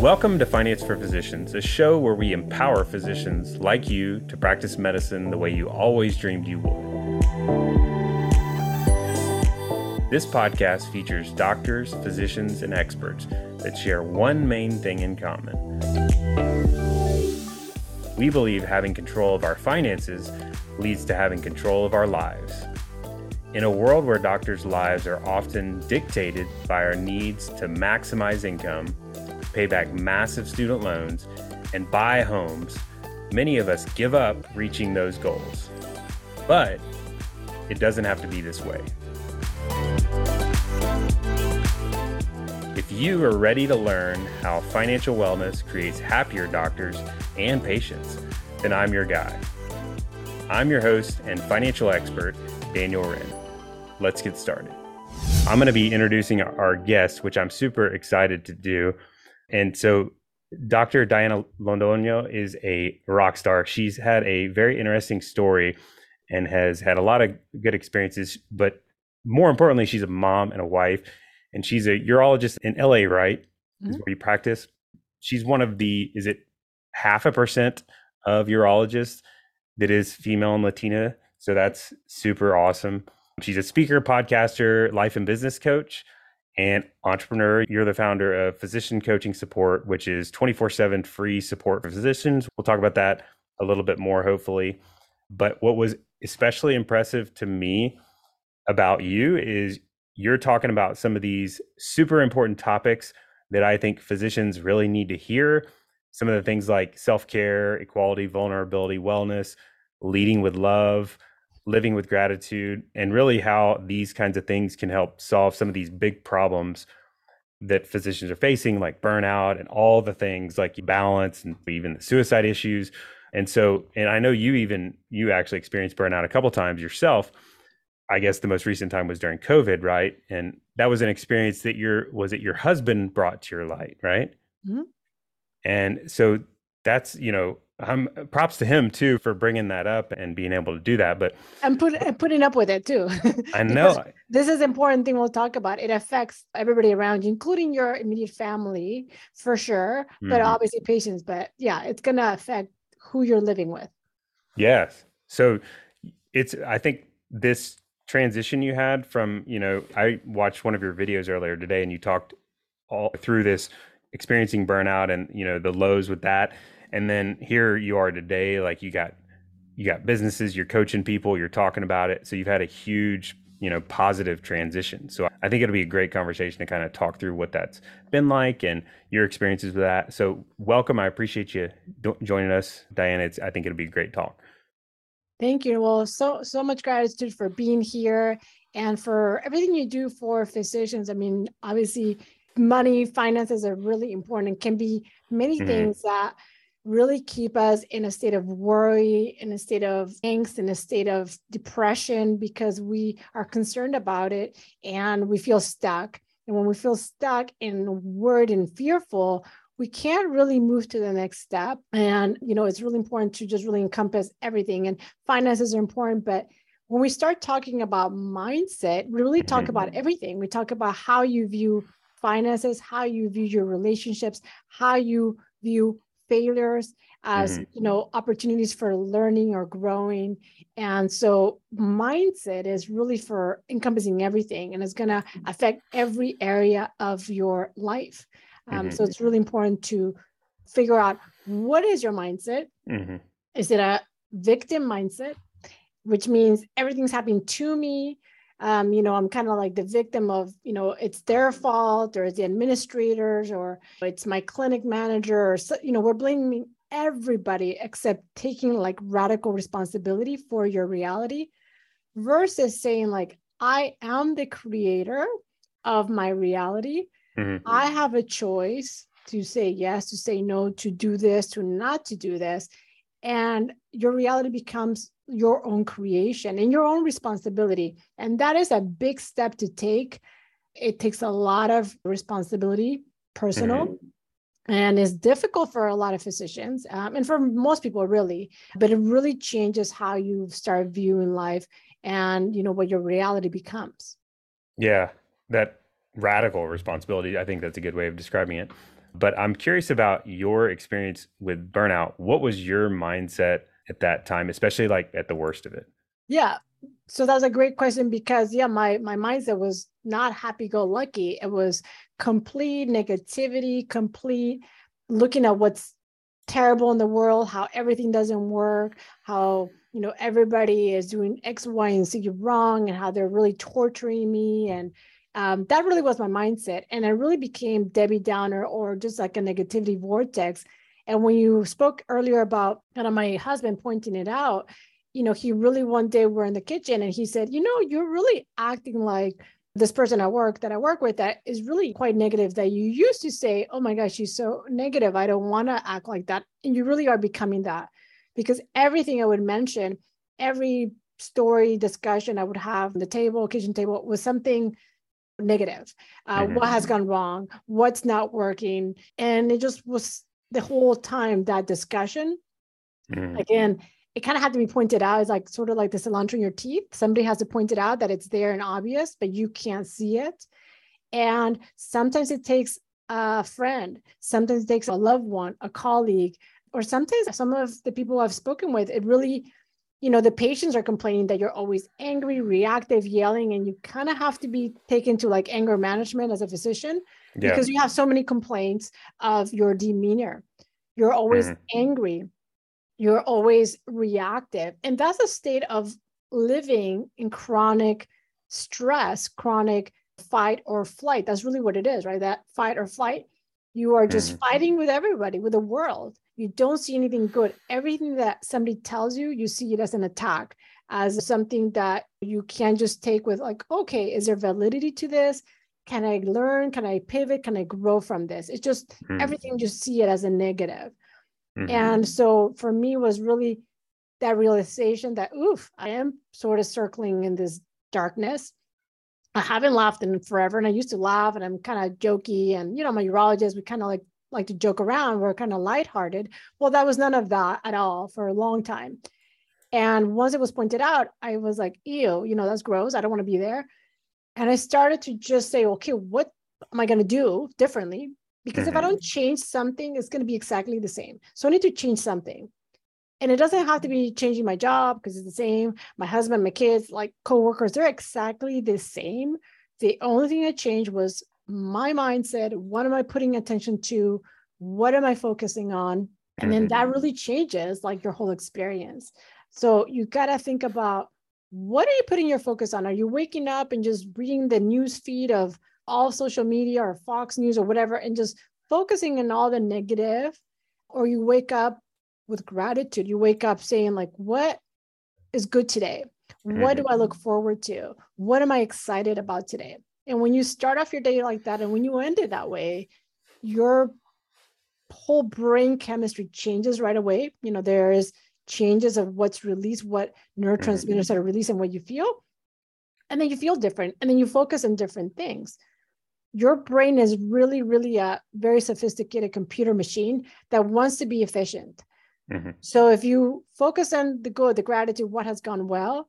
Welcome to Finance for Physicians, a show where we empower physicians like you to practice medicine the way you always dreamed you would. This podcast features doctors, physicians, and experts that share one main thing in common. We believe having control of our finances leads to having control of our lives. In a world where doctors' lives are often dictated by our needs to maximize income, pay back massive student loans, and buy homes, many of us give up reaching those goals. But it doesn't have to be this way. If you are ready to learn how financial wellness creates happier doctors and patients, then I'm your guy. I'm your host and financial expert, Daniel Wrenne. Let's get started. I'm going to be introducing our guest, which I'm super excited to do. And so, Dr. Diana Londoño is a rock star. She's had a very interesting story and has had a lot of good experiences, but more importantly, she's a mom and a wife and she's a urologist in LA, right? Mm-hmm. Is where you practice. She's one of the is it half a percent of urologists that is female and Latina. So that's super awesome. She's a speaker, podcaster, life and business coach, and entrepreneur. You're the founder of Physician Coaching Support, which is 24 7 free support for physicians. We'll talk about that a little bit more, hopefully. But what was especially impressive to me about you is you're talking about some of these super important topics that I think physicians really need to hear. Some of the things like self care, equality, vulnerability, wellness, leading with love, living with gratitude, and really how these kinds of things can help solve some of these big problems that physicians are facing, like burnout and all the things like balance and even the suicide issues. And so, and I know you even, you actually experienced burnout a couple times yourself. I guess the most recent time was during COVID, right? And that was an experience that your was it your husband brought to your light, right? Mm-hmm. And so that's you know I'm props to him too for bringing that up and being able to do that. But and put and putting up with it too. I know this is important thing we'll talk about. It affects everybody around you, including your immediate family for sure, mm-hmm. but obviously patients. But yeah, it's gonna affect who you're living with. Yes. So it's I think this transition you had from you know i watched one of your videos earlier today and you talked all through this experiencing burnout and you know the lows with that. And then here you are today like you got you got businesses you're coaching people you're talking about it. So you've had a huge you know positive transition. So i think it'll be a great conversation to kind of talk through what that's been like and your experiences with that. So welcome. I appreciate you joining us diana. It's, i think it'll be a great talk. Thank you. Well, so so much gratitude for being here and for everything you do for physicians. I mean, obviously, money, finances are really important and can be many mm-hmm. things that really keep us in a state of worry, in a state of angst, in a state of depression because we are concerned about it and we feel stuck. And when we feel stuck and worried and fearful, we can't really move to the next step. And, you know, it's really important to just really encompass everything. And finances are important, but when we start talking about mindset, we really talk about mm-hmm. everything. We talk about how you view finances, how you view your relationships, how you view failures as mm-hmm. you know opportunities for learning or growing and so mindset is really for encompassing everything and it's going to affect every area of your life um, mm-hmm. So it's really important to figure out what is your mindset. Mm-hmm. Is it a victim mindset, which means everything's happening to me? Um, you know, I'm kind of like the victim of, you know, it's their fault or it's the administrators or it's my clinic manager or, so, you know, we're blaming everybody except taking like radical responsibility for your reality versus saying like, I am the creator of my reality Mm-hmm. I have a choice to say yes, to say no, to do this, to not to do this. And your reality becomes your own creation and your own responsibility. And that is a big step to take. It takes a lot of responsibility, personal, mm-hmm. and it's difficult for a lot of physicians um, and for most people really but it really changes how you start viewing life and you know what your reality becomes yeah that radical responsibility i think that's a good way of describing it but i'm curious about your experience with burnout. What was your mindset at that time especially like at the worst of it? Yeah. So that's a great question because yeah my my mindset was not happy go lucky it was complete negativity complete looking at what's terrible in the world how everything doesn't work how you know everybody is doing x y and z wrong and how they're really torturing me and um, that really was my mindset and i really became debbie downer or just like a negativity vortex and when you spoke earlier about kind of my husband pointing it out you know, he really one day we're in the kitchen and he said, you know, you're really acting like this person at work that I work with that is really quite negative that you used to say, oh my gosh, she's so negative. I don't want to act like that. And you really are becoming that because everything I would mention, every story discussion I would have on the table, kitchen table was something negative. Uh, mm-hmm. What has gone wrong? What's not working? And it just was the whole time that discussion. Mm-hmm. Again, it kind of had to be pointed out. It's like sort of like the cilantro in your teeth. Somebody has to point it out that it's there and obvious, but you can't see it. And sometimes it takes a friend, sometimes it takes a loved one, a colleague, or sometimes some of the people I've spoken with, it really, you know, the patients are complaining that you're always angry, reactive, yelling, and you kind of have to be taken to like anger management as a physician yeah. because you have so many complaints of your demeanor. You're always mm-hmm. angry you're always reactive. And that's a state of living in chronic stress, chronic fight or flight. That's really what it is, right? That fight or flight. You are just mm-hmm. fighting with everybody, with the world. You don't see anything good. Everything that somebody tells you, you see it as an attack, as something that you can't just take with, like, okay, is there validity to this? Can I learn? Can I pivot? Can I grow from this? It's just mm-hmm. everything, just see it as a negative. Mm-hmm. And so for me was really that realization that oof, I am sort of circling in this darkness. I haven't laughed in forever, and I used to laugh, and I'm kind of jokey, and you know, my urologist, we kind of like like to joke around. We're kind of lighthearted. Well, that was none of that at all for a long time. And once it was pointed out, I was like, ew, you know, that's gross. I don't want to be there. And I started to just say, okay, what am I going to do differently? because mm-hmm. if I don't change something, it's going to be exactly the same. So I need to change something. And it doesn't have to be changing my job because it's the same. My husband, my kids, like coworkers, they're exactly the same. The only thing that changed was my mindset. What am I putting attention to? What am I focusing on? And then that mm-hmm. really changes like your whole experience. So you got to think about what are you putting your focus on? Are you waking up and just reading the news feed of all social media or Fox News or whatever and just focusing on all the negative, or you wake up with gratitude. You wake up saying, like, what is good today? What do I look mm-hmm. forward to? What am I excited about today? And when you start off your day like that, and when you end it that way, your whole brain chemistry changes right away. You know, there's changes of what's released, what neurotransmitters mm-hmm. are released, and what you feel. And then you feel different. And then you focus on different things your brain is really, really a very sophisticated computer machine that wants to be efficient. Mm-hmm. So if you focus on the good, the gratitude, what has gone well,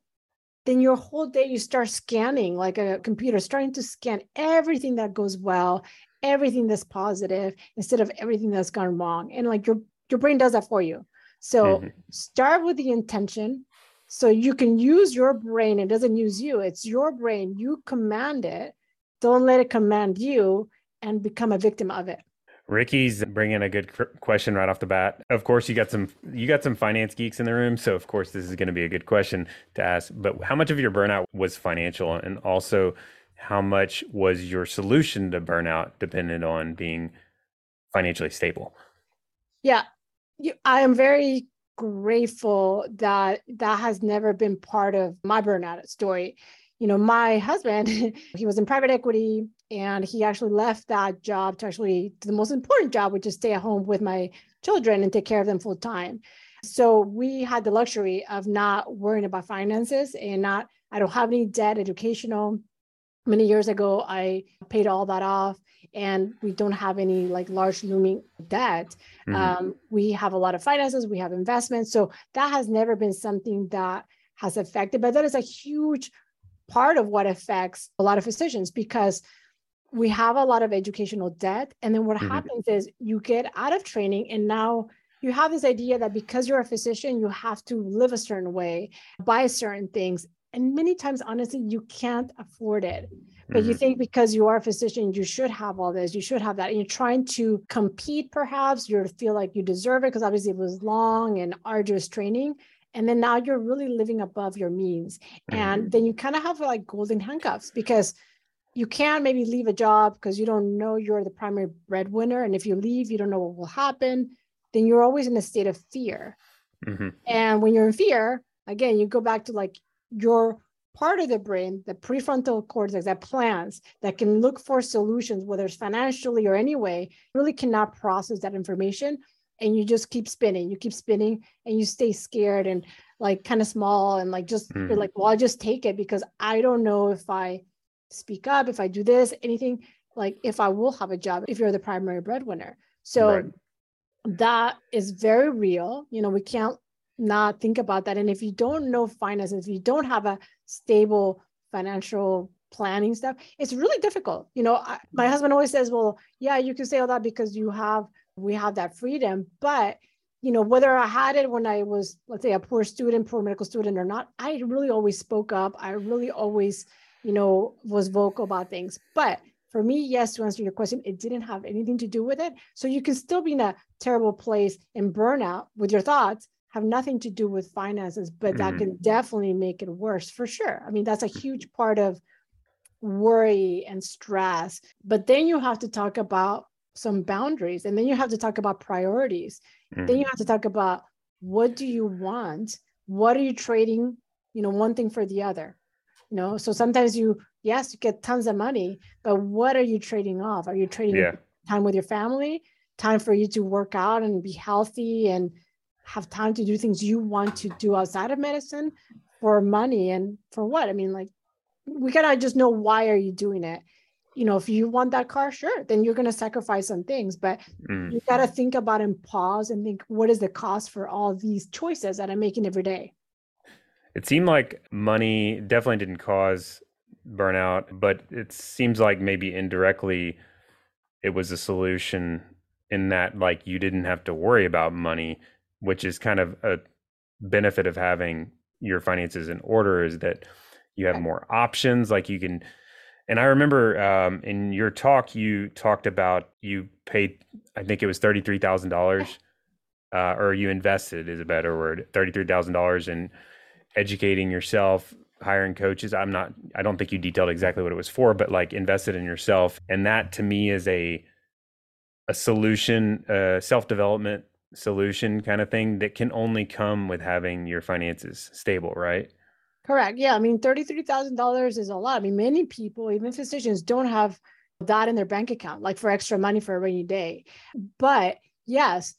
then your whole day you start scanning like a computer, starting to scan everything that goes well, everything that's positive instead of everything that's gone wrong. And like your your brain does that for you. So mm-hmm. start with the intention. So you can use your brain. It doesn't use you. It's your brain. You command it don't let it command you and become a victim of it. Ricky's bringing a good question right off the bat. Of course, you got some you got some finance geeks in the room, so of course this is going to be a good question to ask. But how much of your burnout was financial, and also how much was your solution to burnout dependent on being financially stable? Yeah, I am very grateful that that has never been part of my burnout story you know, my husband, he was in private equity and he actually left that job to actually to the most important job, which is stay at home with my children and take care of them full time. So we had the luxury of not worrying about finances and not, I don't have any debt, educational, many years ago, I paid all that off and we don't have any like large looming debt. Mm-hmm. Um, we have a lot of finances, we have investments. So that has never been something that has affected, but that is a huge part of what affects a lot of physicians because we have a lot of educational debt. And then what mm-hmm. happens is you get out of training and now you have this idea that because you're a physician, you have to live a certain way, buy certain things. And many times, honestly, you can't afford it. But mm-hmm. you think because you are a physician, you should have all this, you should have that. And you're trying to compete, perhaps, you feel like you deserve it because obviously it was long and arduous training. And then now you're really living above your means. Mm-hmm. And then you kind of have like golden handcuffs because you can maybe leave a job because you don't know you're the primary breadwinner. And if you leave, you don't know what will happen. Then you're always in a state of fear. Mm-hmm. And when you're in fear, again, you go back to like your part of the brain, the prefrontal cortex that plans, that can look for solutions, whether it's financially or any way, really cannot process that information. And you just keep spinning, you keep spinning, and you stay scared and like kind of small and like just mm. you're like, well, I'll just take it because I don't know if I speak up, if I do this, anything, like if I will have a job, if you're the primary breadwinner. So right. that is very real. You know, we can't not think about that. And if you don't know finances, if you don't have a stable financial planning stuff, it's really difficult. You know, I, my mm-hmm. husband always says, well, yeah, you can say all that because you have, we have that freedom. But, you know, whether I had it when I was, let's say, a poor student, poor medical student or not, I really always spoke up. I really always you know, was vocal about things. But for me, yes, to answer your question, it didn't have anything to do with it. So you can still be in a terrible place and burnout with your thoughts, have nothing to do with finances, but that mm. can definitely make it worse for sure. I mean, that's a huge part of worry and stress. But then you have to talk about some boundaries and then you have to talk about priorities. Mm. Then you have to talk about what do you want? What are you trading, you know, one thing for the other? You know so sometimes you yes you get tons of money but what are you trading off are you trading yeah. time with your family time for you to work out and be healthy and have time to do things you want to do outside of medicine for money and for what i mean like we gotta just know why are you doing it you know if you want that car sure then you're going to sacrifice some things but mm. you got to think about and pause and think what is the cost for all these choices that i'm making every day it seemed like money definitely didn't cause burnout, but it seems like maybe indirectly it was a solution in that like you didn't have to worry about money, which is kind of a benefit of having your finances in order is that you have more options like you can and i remember um, in your talk you talked about you paid i think it was $33000 uh, or you invested is a better word $33000 in educating yourself hiring coaches. I'm not i don't think you detailed exactly what it was for but like invested in yourself. And that to me is a a solution a self-development solution kind of thing that can only come with having your finances stable right? Correct. Yeah i mean $33000 is a lot. I mean many people even physicians don't have that in their bank account like for extra money for a rainy day. But yes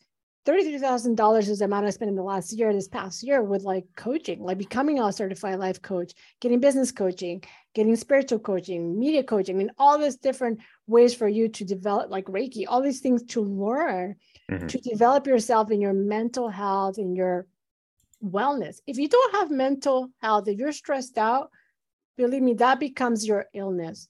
$33,000 is the amount I spent in the last year, this past year with like coaching, like becoming a certified life coach, getting business coaching, getting spiritual coaching, media coaching, I mean, all these different ways for you to develop like Reiki, all these things to learn, mm-hmm. to develop yourself in your mental health and your wellness. If you don't have mental health, if you're stressed out, believe me, that becomes your illness.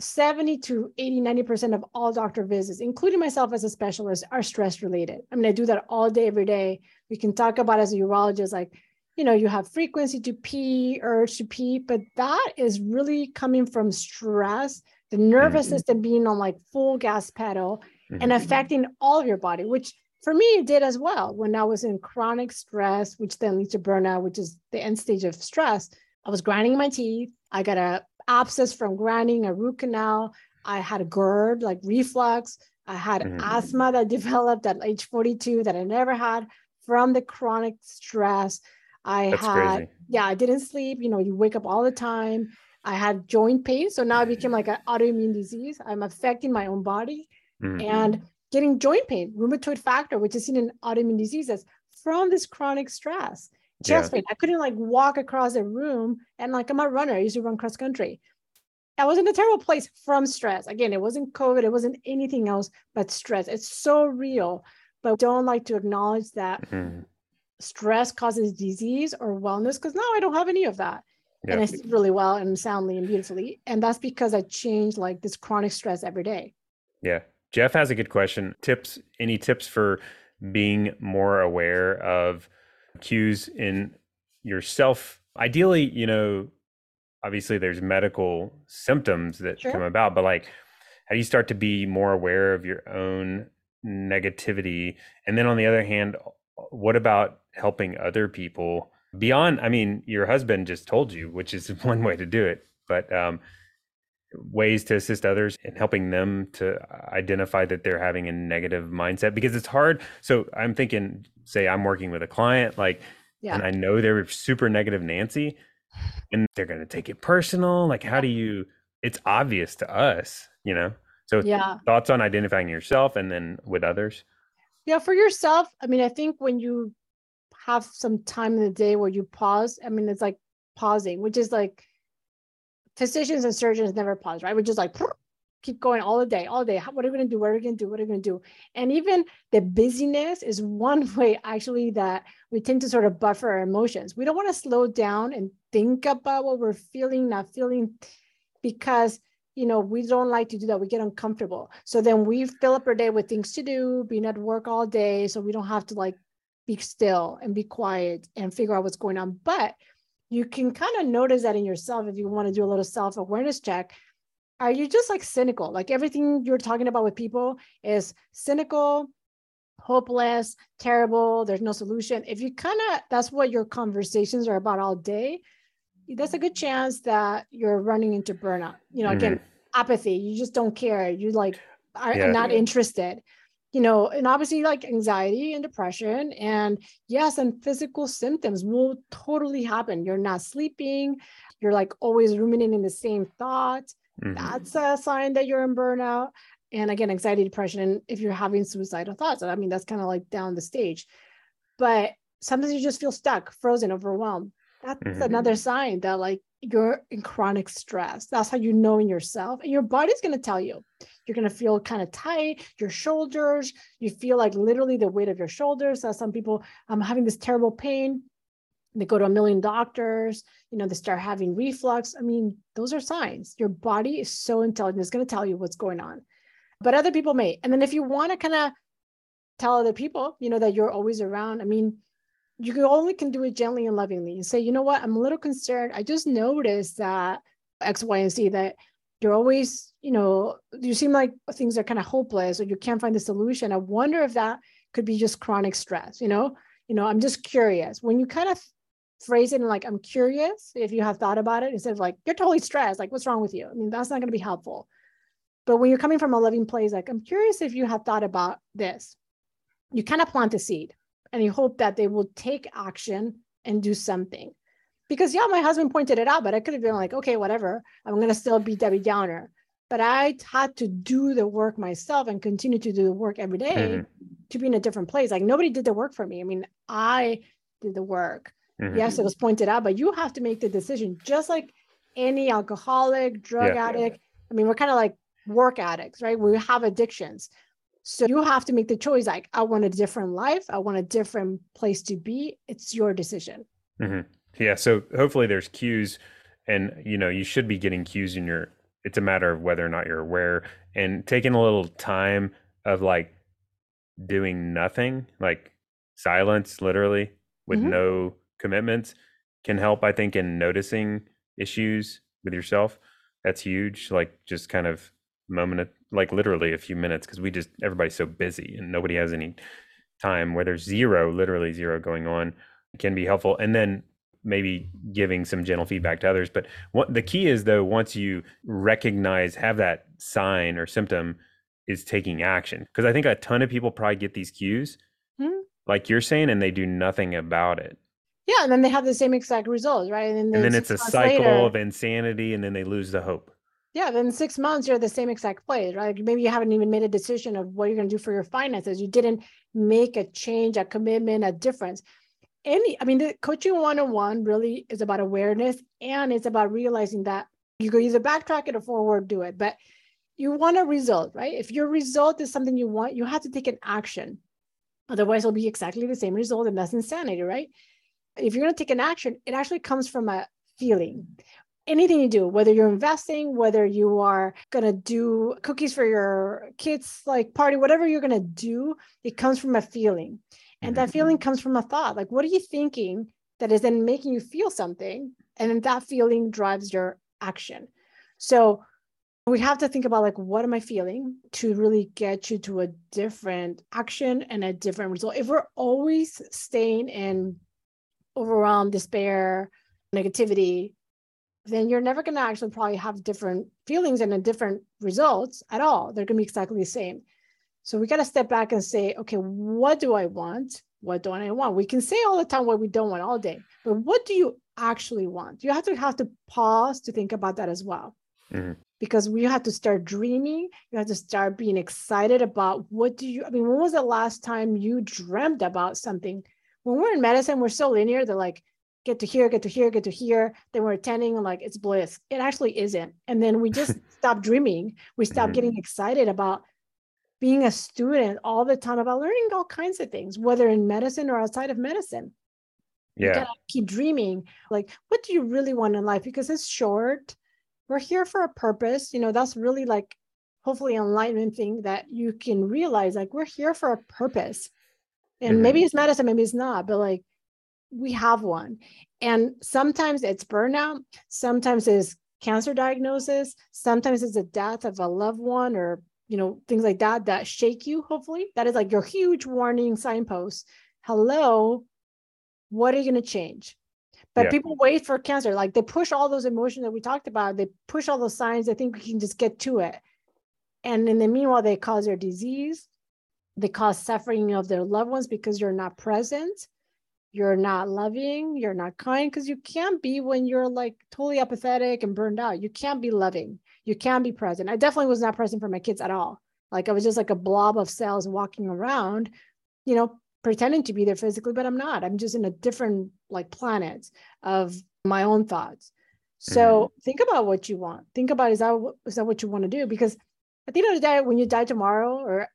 70 to 80, 90% of all doctor visits, including myself as a specialist, are stress related. I mean, I do that all day, every day. We can talk about as a urologist, like, you know, you have frequency to pee, urge to pee, but that is really coming from stress, the nervous mm-hmm. system being on like full gas pedal mm-hmm. and affecting all of your body, which for me it did as well when I was in chronic stress, which then leads to burnout, which is the end stage of stress. I was grinding my teeth. I got a abscess from grinding, a root canal. I had a GERD, like reflux. I had mm-hmm. asthma that developed at age 42 that I never had from the chronic stress. I That's had, crazy. yeah, I didn't sleep. You know, you wake up all the time. I had joint pain. So now I became like an autoimmune disease. I'm affecting my own body mm-hmm. and getting joint pain, rheumatoid factor, which is seen in autoimmune diseases from this chronic stress chest yeah. pain. I couldn't like walk across a room and like I'm a runner. I used to run cross country. I was in a terrible place from stress. Again, it wasn't COVID, it wasn't anything else but stress. It's so real, but don't like to acknowledge that mm-hmm. stress causes disease or wellness because now I don't have any of that. Yeah. And I sleep really well and soundly and beautifully. And that's because I changed like this chronic stress every day. Yeah. Jeff has a good question. Tips, any tips for being more aware of cues in yourself? Ideally, you know, obviously there's medical symptoms that sure. come about, but like, how do you start to be more aware of your own negativity? And then on the other hand, what about helping other people beyond? I mean, your husband just told you, which is one way to do it, but um, ways to assist others and helping them to uh, identify that they're having a negative mindset because it's hard. So I'm thinking, say I'm working with a client, like, yeah. and I know they're super negative Nancy and they're going to take it personal. Like, how do you, it's obvious to us, you know? So yeah. thoughts on identifying yourself and then with others? Yeah, for yourself, I mean, I think when you have some time in the day where you pause, I mean, it's like pausing, which is like physicians and surgeons never pause, right? We're just like keep going all the day, all day. What are we going to do? What are we going to do? What are we going to do? And even the busyness is one way actually that we tend to sort of buffer our emotions. We don't want to slow down and think about what we're feeling, not feeling, because you know we don't like to do that. We get uncomfortable. So then we fill up our day with things to do, being at work all day, so we don't have to like be still and be quiet and figure out what's going on. But you can kind of notice that in yourself if you want to do a little self awareness check. Are you just like cynical? Like everything you're talking about with people is cynical, hopeless, terrible, there's no solution. If you kind of, that's what your conversations are about all day, that's a good chance that you're running into burnout. You know, again, mm-hmm. apathy, you just don't care. You like are yeah. not interested you know, and obviously like anxiety and depression. And yes, and physical symptoms will totally happen. You're not sleeping, you're like always ruminating the same thoughts. Mm-hmm. That's a sign that you're in burnout. And again, anxiety, depression, and if you're having suicidal thoughts, I mean, that's kind of like down the stage. But sometimes you just feel stuck, frozen, overwhelmed. That's mm-hmm. another sign that like you're in chronic stress. That's how you know in yourself. And your body's going to tell you. You're going to feel kind of tight, your shoulders, you feel like literally the weight of your shoulders. So some people, I'm having this terrible pain. They go to a million doctors, you know, they start having reflux. I mean, those are signs. Your body is so intelligent, it's going to tell you what's going on. But other people may. And then if you want to kind of tell other people, you know, that you're always around, I mean, you only can do it gently and lovingly and say, you know what, I'm a little concerned. I just noticed that X, Y, and Z that you're always, you know, you seem like things are kind of hopeless or you can't find the solution. I wonder if that could be just chronic stress, you know? You know, I'm just curious. When you kind of phrase it in like, I'm curious if you have thought about it instead of like, you're totally stressed, like, what's wrong with you? I mean, that's not going to be helpful. But when you're coming from a loving place, like, I'm curious if you have thought about this, you kind of plant a seed and you hope that they will take action and do something. Because yeah, my husband pointed it out, but I could have been like, okay, whatever. I'm gonna still be Debbie Downer. But I had to do the work myself and continue to do the work every day mm-hmm. to be in a different place. Like nobody did the work for me. I mean, I did the work. Mm-hmm. Yes, it was pointed out, but you have to make the decision, just like any alcoholic, drug yeah, addict. I mean, we're kind of like work addicts, right? We have addictions. So you have to make the choice like, I want a different life. I want a different place to be. It's your decision. Mm-hmm. Yeah. So hopefully there's cues and, you know, you should be getting cues in your, it's a matter of whether or not you're aware and taking a little time of like doing nothing, like silence, literally with mm-hmm. no commitments can help, I think, in noticing issues with yourself. That's huge. Like just kind of moment like literally a few minutes because we just everybody's so busy and nobody has any time where there's zero literally zero going on can be helpful. And then maybe giving some gentle feedback to others. But what the key is though once you recognize have that sign or symptom is taking action. Because i think a ton of people probably get these cues mm-hmm. like you're saying and they do nothing about it. Yeah and then they have the same exact results right? And then, and then it's a cycle later, of insanity and then they lose the hope yeah, then six months you're the same exact place, right? Maybe you haven't even made a decision of what you're going to do for your finances. You didn't make a change, a commitment, a difference. Any, I mean, the coaching one on one really is about awareness and it's about realizing that You go either backtrack it or forward do it. But you want a result, right? If your result is something you want, you have to take an action. Otherwise, it'll be exactly the same result, and that's insanity, right? If you're going to take an action, it actually comes from a feeling. Anything you do, whether you're investing, whether you are going to do cookies for your kids, like party, whatever you're going to do, it comes from a feeling. And mm-hmm. that feeling comes from a thought. Like, what are you thinking that is then making you feel something? And then that feeling drives your action. So, we have to think about like what am i feeling to really get you to a different action and a different result if we're always staying in overwhelm despair negativity then you're never going to actually probably have different feelings and different results at all. They're going to be exactly the same. So we got to step back and say okay what do i want? What don't i want? We can say all the time what we don't want all day but what do you actually want? You have to have to pause to think about that as well. Mm-hmm. Because we have to start dreaming. You have to start being excited about what do you i mean when was the last time you dreamt about something? When we're in medicine we're so linear they're like get to here get to here get to here. Then we're attending like it's bliss. It actually isn't. And then we just stop dreaming. We stop mm-hmm. getting excited about being a student all the time about learning all kinds of things whether in medicine or outside of medicine. Yeah. keep dreaming. Like what do you really want in life? Because it's short. We're here for a purpose. You know that's really like hopefully enlightenment thing that you can realize like we're here for a purpose. And mm-hmm. maybe it's medicine maybe it's not but like we have one and sometimes it's burnout sometimes it's cancer diagnosis sometimes it's the death of a loved one or you know things like that that shake you hopefully that is like your huge warning signpost hello what are you going to change but yeah. people wait for cancer. Like they push all those emotions that we talked about, they push all those signs. They think we can just get to it. And in the meanwhile, they cause their disease, they cause suffering of their loved ones because you're not present, you're not loving, you're not kind, because you can't be when you're like totally apathetic and burned out. You can't be loving, you can't be present. I definitely was not present for my kids at all. Like I was just like a blob of cells walking around, you know, pretending to be there physically, but I'm not. I'm just in a different like planet of my own thoughts. So mm-hmm. think about what you want. Think about is that is that what you want to do? Because at the end of the day, when you die tomorrow or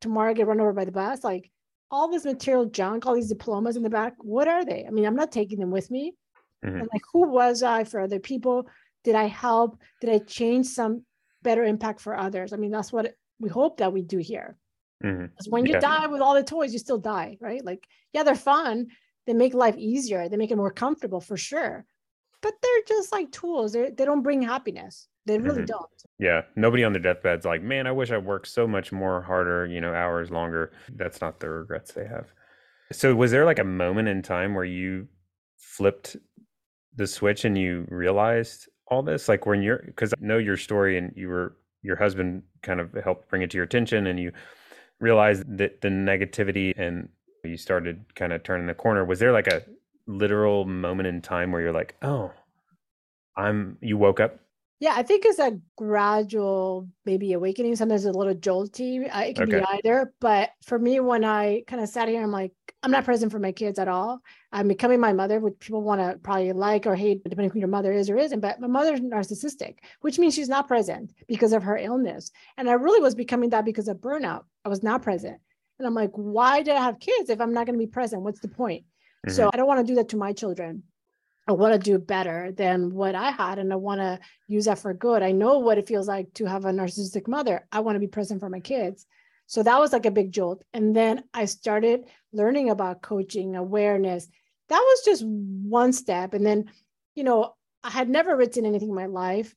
tomorrow get run over by the bus, like all this material junk, all these diplomas in the back, what are they? I mean, I'm not taking them with me. Mm-hmm. And like, who was I for other people? Did I help? Did I change some better impact for others? I mean, that's what we hope that we do here. Mm-hmm. Because when you yeah. die with all the toys, you still die, right? Like, yeah, they're fun. They make life easier. They make it more comfortable for sure. But they're just like tools. They they don't bring happiness. They really mm-hmm. don't. Yeah. Nobody on their deathbed's like, man, I wish I worked so much more harder, you know, hours longer. That's not the regrets they have. So was there like a moment in time where you flipped the switch and you realized all this? Like when you're because I know your story and you were your husband kind of helped bring it to your attention and you realized that the negativity and you started kind of turning the corner was there like a literal moment in time where you're like oh i'm you woke up yeah i think it's a gradual maybe awakening. Sometimes a little jolty uh, it can okay. be either but for me when i kind of sat here i'm like i'm not present for my kids at all. I'm becoming my mother which people want to probably like or hate depending who your mother is or isn't but my mother's narcissistic which means she's not present because of her illness. And i really was becoming that because of burnout. I was not present. And i'm like why did i have kids if i'm not going to be present? What's the point? Mm-hmm. so i don't want to do that to my children I want to do better than what I had and I want to use that for good. I know what it feels like to have a narcissistic mother. I want to be present for my kids. So that was like a big jolt. And then I started learning about coaching, awareness. That was just one step. And then, you know, I had never written anything in my life.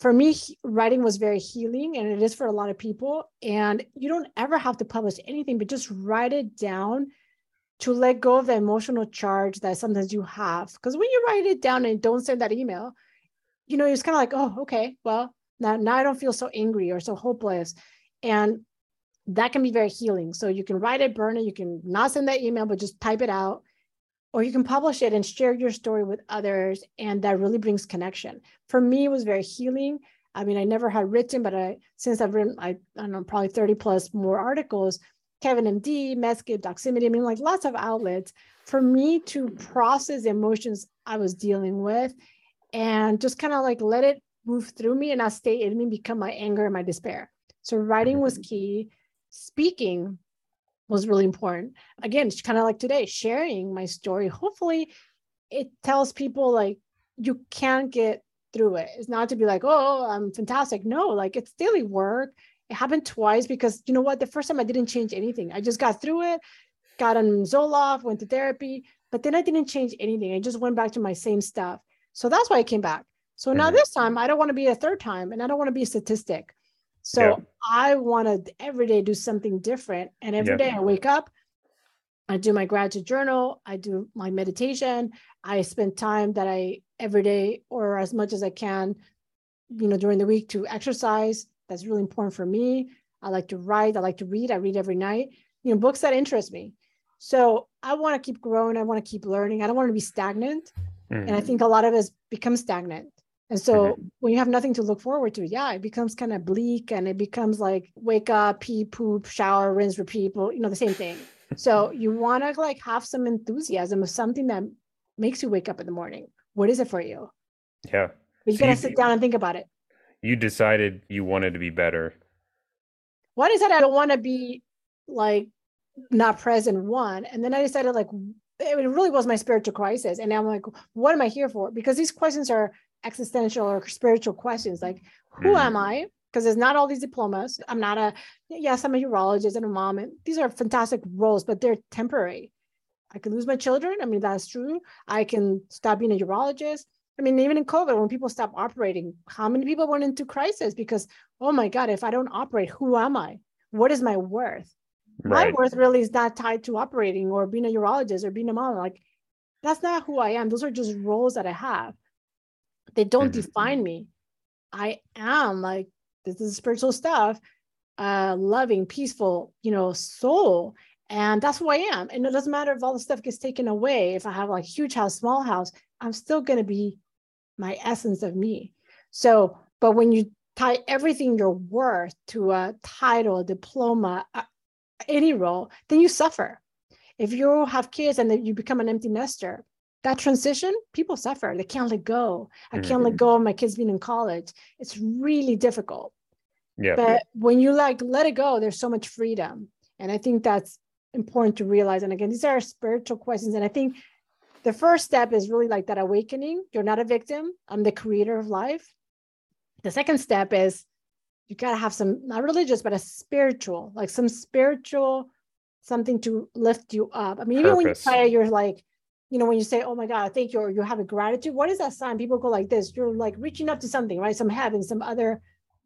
For me, writing was very healing, and it is for a lot of people. And you don't ever have to publish anything, but just write it down to let go of the emotional charge that sometimes you have. Because when you write it down and don't send that email, you know, it's kind of like, oh, okay, well, now, now I don't feel so angry or so hopeless. And that can be very healing. So you can write it, burn it, you can not send that email, but just type it out. Or you can publish it and share your story with others. And that really brings connection. For me, it was very healing. I mean, I never had written, but I since I've written, I, I don't know, probably 30 plus more articles, Kevin MD, Medscape, Doximity, I mean, like lots of outlets for me to process the emotions I was dealing with and just kind of like let it move through me and not stay in me, become my anger and my despair. So writing was mm-hmm. key. Speaking was really important. Again, it's kind of like today, sharing my story. Hopefully, it tells people like you can't get through it. It's not to be like, oh, I'm fantastic. No, like it's daily work. It happened twice because you know what? The first time I didn't change anything. I just got through it, got on Zoloft, went to therapy, but then I didn't change anything. I just went back to my same stuff. So that's why I came back. So mm-hmm. now this time I don't want to be a third time and I don't want to be a statistic. So yeah. I want to every day do something different. And every yeah. day I wake up, I do my gratitude journal, I do my meditation, I spend time that I every day or as much as I can, you know, during the week to exercise. That's really important for me. I like to write, I like to read, I read every night, you know, books that interest me. So I want to keep growing, I want to keep learning. I don't want to be stagnant. Mm-hmm. And I mm-hmm. think a lot of us become stagnant. And so mm-hmm. when you have nothing to look forward to, yeah, it becomes kind of bleak and it becomes like wake up, pee, poop, shower, rinse, repeat, you know, the same thing. so you want to like have some enthusiasm of something that makes you wake up in the morning? What is it for you? Yeah. But you so gotta you, sit down and think about it. You decided you wanted to be better. One is that I don't want to be like not present one. And then I decided like it really was my spiritual crisis. And I'm like, what am I here for? Because these questions are existential or spiritual questions like who mm. am I? Because there's not all these diplomas. I'm not a yes, I'm a urologist and a mom. And these are fantastic roles, but they're temporary. I could lose my children. I mean, that's true. I can stop being a urologist. I mean, even in COVID, when people stop operating, how many people went into crisis because, oh my God, if I don't operate, who am I? What is my worth? Right. My worth really is not tied to operating or being a urologist or being a mom. Like, that's not who I am. Those are just roles that I have. They don't mm-hmm. define me. I am like, this is spiritual stuff, uh, loving, peaceful, you know, soul and that's who I am. And it doesn't matter if all the stuff gets taken away. If I have like huge house, small house, I'm still going to be my essence of me. So, but when you tie everything you're worth to a title, a diploma, any role, then you suffer. If you have kids and then you become an empty nester, that transition, people suffer. They can't let go. I can't mm-hmm. let go of my kids being in college. It's really difficult. Yeah. But when you like let it go, there's so much freedom. And I think that's important to realize. And again, these are spiritual questions. And I think the first step is really like that awakening. You're not a victim. I'm the creator of life. The second step is you got to have some, not religious, but a spiritual, like some spiritual, something to lift you up. I mean, even Purpose. when you pray, you're like, you know, when you say, oh my God, I thank you, or you have a gratitude, what is that sign? People go like this. You're like reaching up to something, right? Some heaven, some other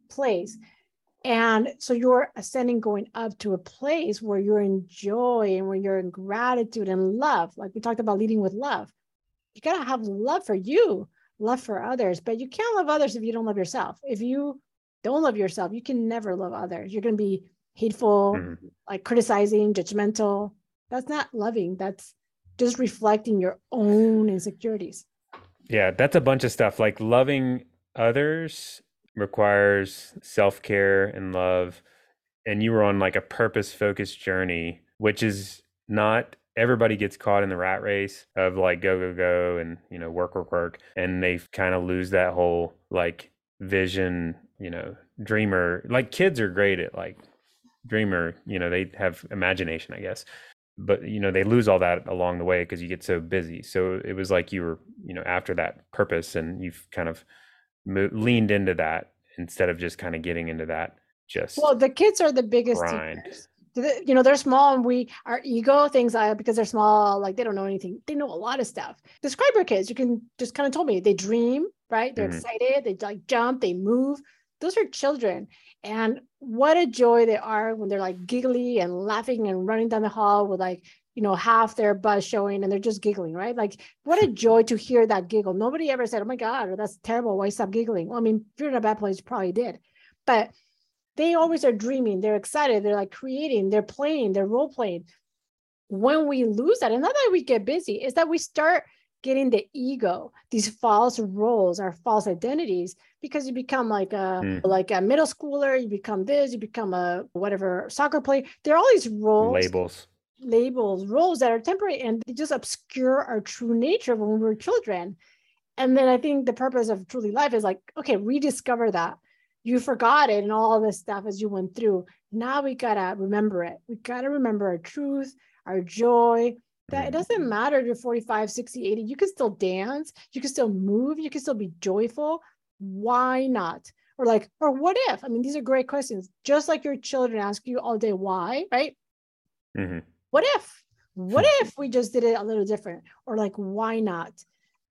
place. And so you're ascending, going up to a place where you're in joy and where you're in gratitude and love. Like we talked about leading with love. You got to have love for you, love for others, but you can't love others if you don't love yourself. If you don't love yourself, you can never love others. You're going to be hateful, mm-hmm. like criticizing, judgmental. That's not loving. That's just reflecting your own insecurities. Yeah, that's a bunch of stuff. Like loving others requires self care and love. And you were on like a purpose focused journey, which is not everybody gets caught in the rat race of like go, go, go and, you know, work, work, work. And they kind of lose that whole like vision, you know, dreamer. Like kids are great at like dreamer, you know, they have imagination, I guess but you know they lose all that along the way because you get so busy so it was like you were you know after that purpose and you've kind of mo- leaned into that instead of just kind of getting into that just well the kids are the biggest you know they're small and we our ego things I because they're small like they don't know anything they know a lot of stuff. Describe your kids you can just kind of told me they dream right? They're mm-hmm. excited they like jump they move. Those are children and what a joy they are when they're like giggly and laughing and running down the hall with like you know, half their buzz showing and they're just giggling, right? Like, what a joy to hear that giggle. Nobody ever said, oh my God, that's terrible. Why stop giggling? Well, I mean, if you're in a bad place, you probably did. But they always are dreaming. They're excited. They're like creating, they're playing, they're role playing. When we lose that, and not that we get busy, is that we start getting the ego, these false roles, our false identities, because you become like a mm. like a middle schooler, you become this, you become a whatever soccer player. There are all these roles labels labels, roles that are temporary and they just obscure our true nature when we were children. And then I think the purpose of truly life is like, okay, rediscover that. You forgot it and all this stuff as you went through. Now we gotta remember it. We gotta remember our truth, our joy, that it doesn't mm-hmm. matter if you're 45 60 80 you can still dance you can still move you can still be joyful why not or like or what if i mean these are great questions just like your children ask you all day why right mm-hmm. What if? What if we just did it a little different? Or like why not?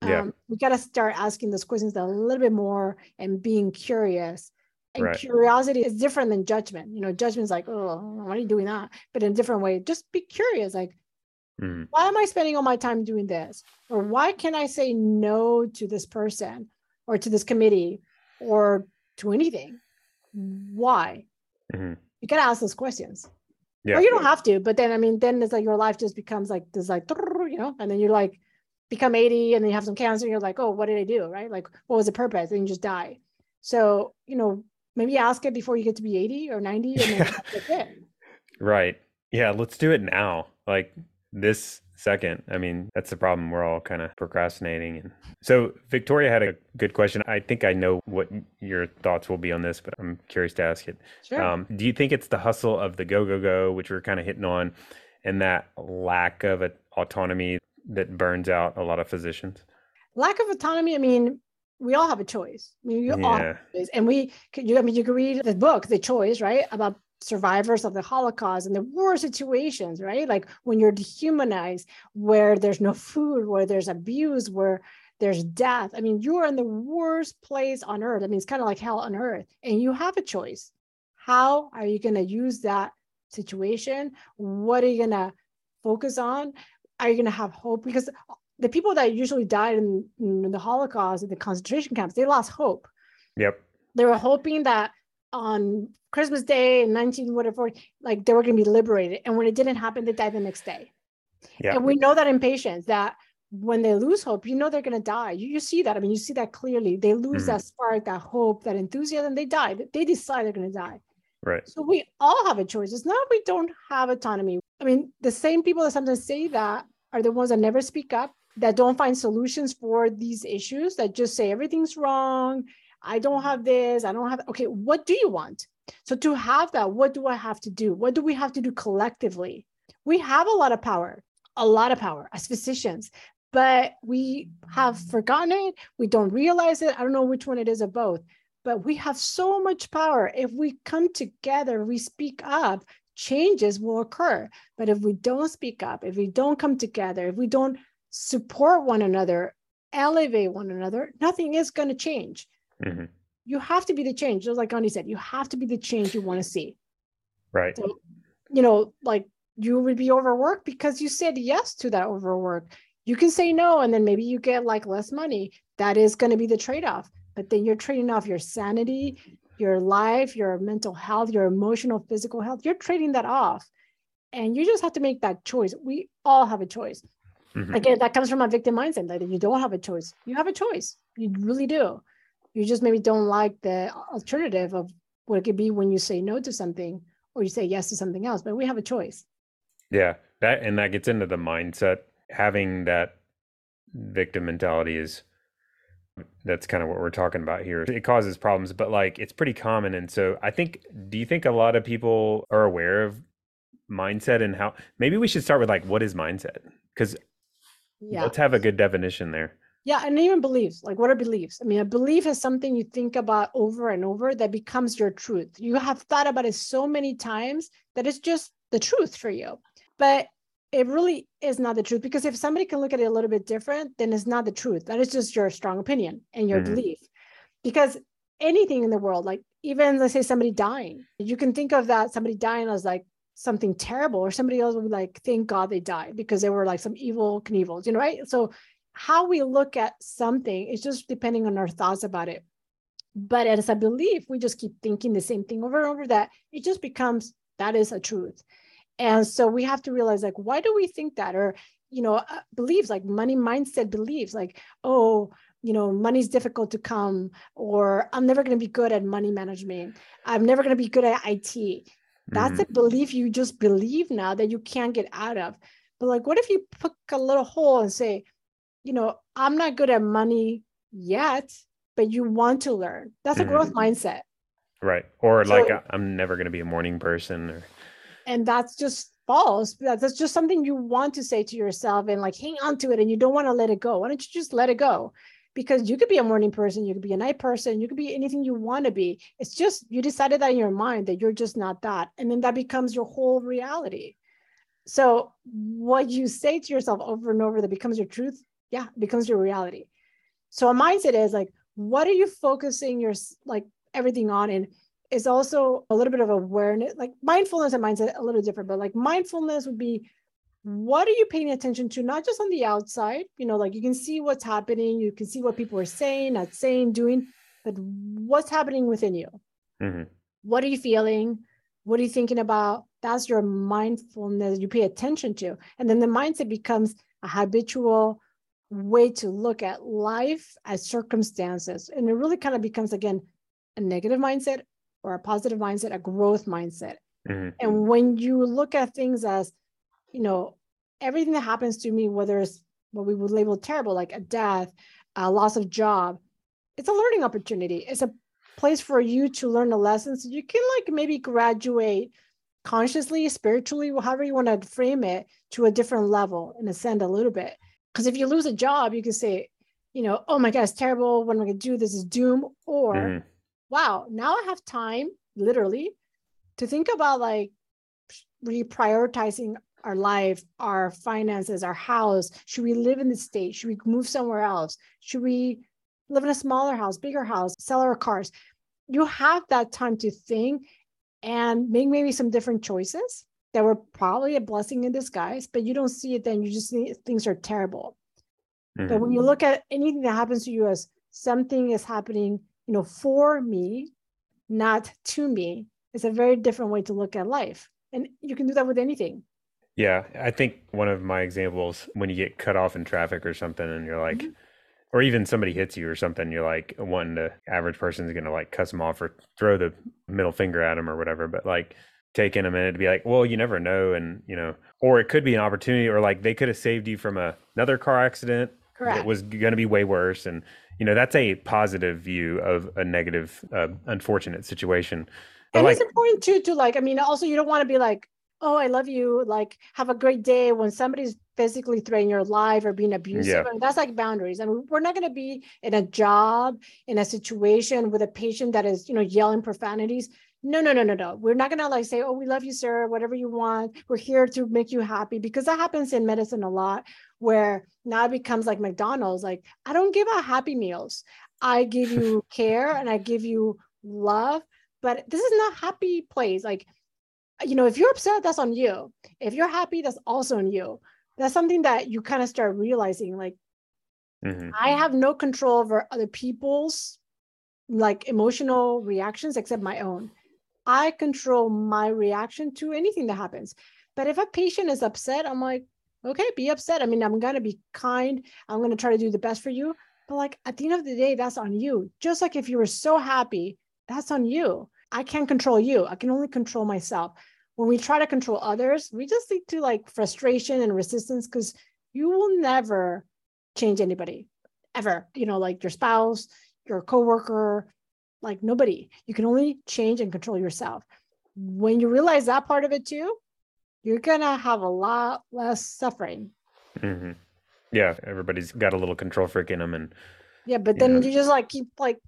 Yeah. Um, we got to start asking those questions a little bit more and being curious. And right. curiosity is different than judgment. You know judgment is like oh why are you doing that? But in a different way. Just be curious like mm-hmm. why am i spending all my time doing this? Or why can i say no to this person or to this committee or to anything? Why? Mm-hmm. you got to ask those questions yeah. or you don't have to but then i mean then it's like your life just becomes like this like you know and then you're like become 80 and then you have some cancer and you're like oh what did i do? Right? Like what was the purpose? And you just die. So you know maybe ask it before you get to be 80 or 90 and then that's it. Right. Yeah let's do it now. Like this second. I mean, that's the problem. We're all kind of procrastinating. And so Victoria had a good question. I think I know what your thoughts will be on this, but I'm curious to ask it. Sure. Um, do you think it's the hustle of the go, go, go, which we're kind of hitting on, and that lack of autonomy that burns out a lot of physicians? Lack of autonomy. I mean, we all have a choice. I mean, you yeah. all have and we, you, I mean, you can read the book, The Choice, right, about survivors of the Holocaust and the war situations, right? Like when you're dehumanized, where there's no food, where there's abuse, where there's death. I mean, you're in the worst place on earth. I mean, it's kind of like hell on earth, and you have a choice. How are you going to use that situation? What are you going to focus on? Are you going to have hope? Because the people that usually died in, in the Holocaust, in the concentration camps, they lost hope. Yep. They were hoping that on Christmas Day in 19 whatever, like they were going to be liberated. And when it didn't happen, they died the next day. Yeah. And we know that in patients that when they lose hope, you know they're going to die. You, you see that. I mean, you see that clearly. They lose mm-hmm. that spark, that hope, that enthusiasm. They die. They decide they're going to die. Right. So we all have a choice. It's not we don't have autonomy. I mean, the same people that sometimes say that are the ones that never speak up, that don't find solutions for these issues, that just say everything's wrong I don't have this, I don't have, okay, what do you want? So to have that, what do I have to do? What do we have to do collectively? We have a lot of power, a lot of power as physicians, but we have forgotten it. We don't realize it. I don't know which one it is of both, but we have so much power. If we come together, we speak up, changes will occur. But if we don't speak up, if we don't come together, if we don't support one another, elevate one another, nothing is going to change. Mm-hmm. You have to be the change, just like Gandhi said. You have to be the change you want to see. Right. So, you know, like you would be overworked because you said yes to that overwork. You can say no, and then maybe you get like less money. That is going to be the trade off. But then you're trading off your sanity, your life, your mental health, your emotional, physical health. You're trading that off. And you just have to make that choice. We all have a choice. Mm-hmm. Again, that comes from a victim mindset that you don't have a choice. You have a choice. You really do you just maybe don't like the alternative of what it could be when you say no to something or you say yes to something else but we have a choice. Yeah that and that gets into the mindset having that victim mentality is that's kind of what we're talking about here. It causes problems but like it's pretty common and so i think do you think a lot of people are aware of mindset and how maybe we should start with like what is mindset? Because yeah. let's have a good definition there yeah, and even beliefs. Like, what are beliefs? I mean, a belief is something you think about over and over that becomes your truth. You have thought about it so many times that it's just the truth for you. But it really is not the truth because if somebody can look at it a little bit different, then it's not the truth. That is just your strong opinion and your mm-hmm. belief. Because anything in the world, like even let's say somebody dying, you can think of that somebody dying as like something terrible, or somebody else would be like, thank God they died because they were like some evil Knievels, you know, right? So how we look at something is just depending on our thoughts about it. But as a belief, we just keep thinking the same thing over and over that it just becomes that is a truth. And so we have to realize like, why do we think that? Or, you know, uh, beliefs like money mindset beliefs like, oh, you know, money's difficult to come, or I'm never going to be good at money management. I'm never going to be good at IT. That's mm-hmm. a belief you just believe now that you can't get out of. But like, what if you poke a little hole and say, you know, I'm not good at money yet, but you want to learn. That's a mm-hmm. growth mindset. Right. Or so, like I'm never going to be a morning person or and that's just false. That's just something you want to say to yourself and like hang on to it and you don't want to let it go. Why don't you just let it go? Because you could be a morning person, you could be a night person, you could be anything you want to be. It's just you decided that in your mind that you're just not that. And then that becomes your whole reality. So what you say to yourself over and over that becomes your truth, yeah, it becomes your reality. So a mindset is like, what are you focusing your like everything on? And is also a little bit of awareness, like mindfulness and mindset a little different, but like mindfulness would be what are you paying attention to, not just on the outside, you know, like you can see what's happening, you can see what people are saying, not saying, doing, but what's happening within you. Mm-hmm. What are you feeling? What are you thinking about? That's your mindfulness you pay attention to. And then the mindset becomes a habitual way to look at life as circumstances. And it really kind of becomes, again, a negative mindset or a positive mindset, a growth mindset. Mm-hmm. And when you look at things as, you know, everything that happens to me, whether it's what we would label terrible, like a death, a loss of job, it's a learning opportunity. It's a place for you to learn the lessons. So you can like maybe graduate consciously, spiritually, however you want to frame it, to a different level and ascend a little bit. Because if you lose a job, you can say, you know, oh my God, it's terrible. What am I going to do? This is doom. Or mm-hmm wow, now I have time, literally, to think about like reprioritizing our life, our finances, our house. Should we live in the state? Should we move somewhere else? Should we live in a smaller house, bigger house, sell our cars? You have that time to think and make maybe some different choices that were probably a blessing in disguise, but you don't see it then. You just think things are terrible. Mm-hmm. But when you mm-hmm. look at anything that happens to you as something is happening you know, for me, not to me, it's a very different way to look at life. And you can do that with anything. Yeah. I think one of my examples when you get cut off in traffic or something and you're like, mm-hmm. or even somebody hits you or something, you're like, one the average person is going to like cuss them off or throw the middle finger at them or whatever. But like, taking a minute to be like, well, you never know. And, you know, or it could be an opportunity or like they could have saved you from a, another car accident Correct. that was going to be way worse. And you know that's a positive view of a negative uh, unfortunate situation but and like, it's important too to like i mean also you don't want to be like oh i love you like have a great day when somebody's physically threatening your life or being abusive yeah. I mean, that's like boundaries I and mean, we're not going to be in a job in a situation with a patient that is you know yelling profanities no no no no no we're not going to like say oh we love you sir whatever you want we're here to make you happy because that happens in medicine a lot where now it becomes like McDonald's. Like, I don't give out happy meals. I give you care and I give you love, but this is not happy place. Like, you know, if you're upset, that's on you. If you're happy, that's also on you. That's something that you kind of start realizing. Like, mm-hmm. I have no control over other people's like emotional reactions except my own. I control my reaction to anything that happens. But if a patient is upset, I'm like, okay, be upset. I mean, I'm going to be kind. I'm going to try to do the best for you. But like at the end of the day, that's on you. Just like if you were so happy, that's on you. I can't control you. I can only control myself. When we try to control others, we just lead to like frustration and resistance because you will never change anybody ever. You know, like your spouse, your coworker, like nobody. You can only change and control yourself. When you realize that part of it too, you're gonna have a lot less suffering. Mm-hmm. Yeah, everybody's got a little control freak in them, and yeah, but then you, you just like keep like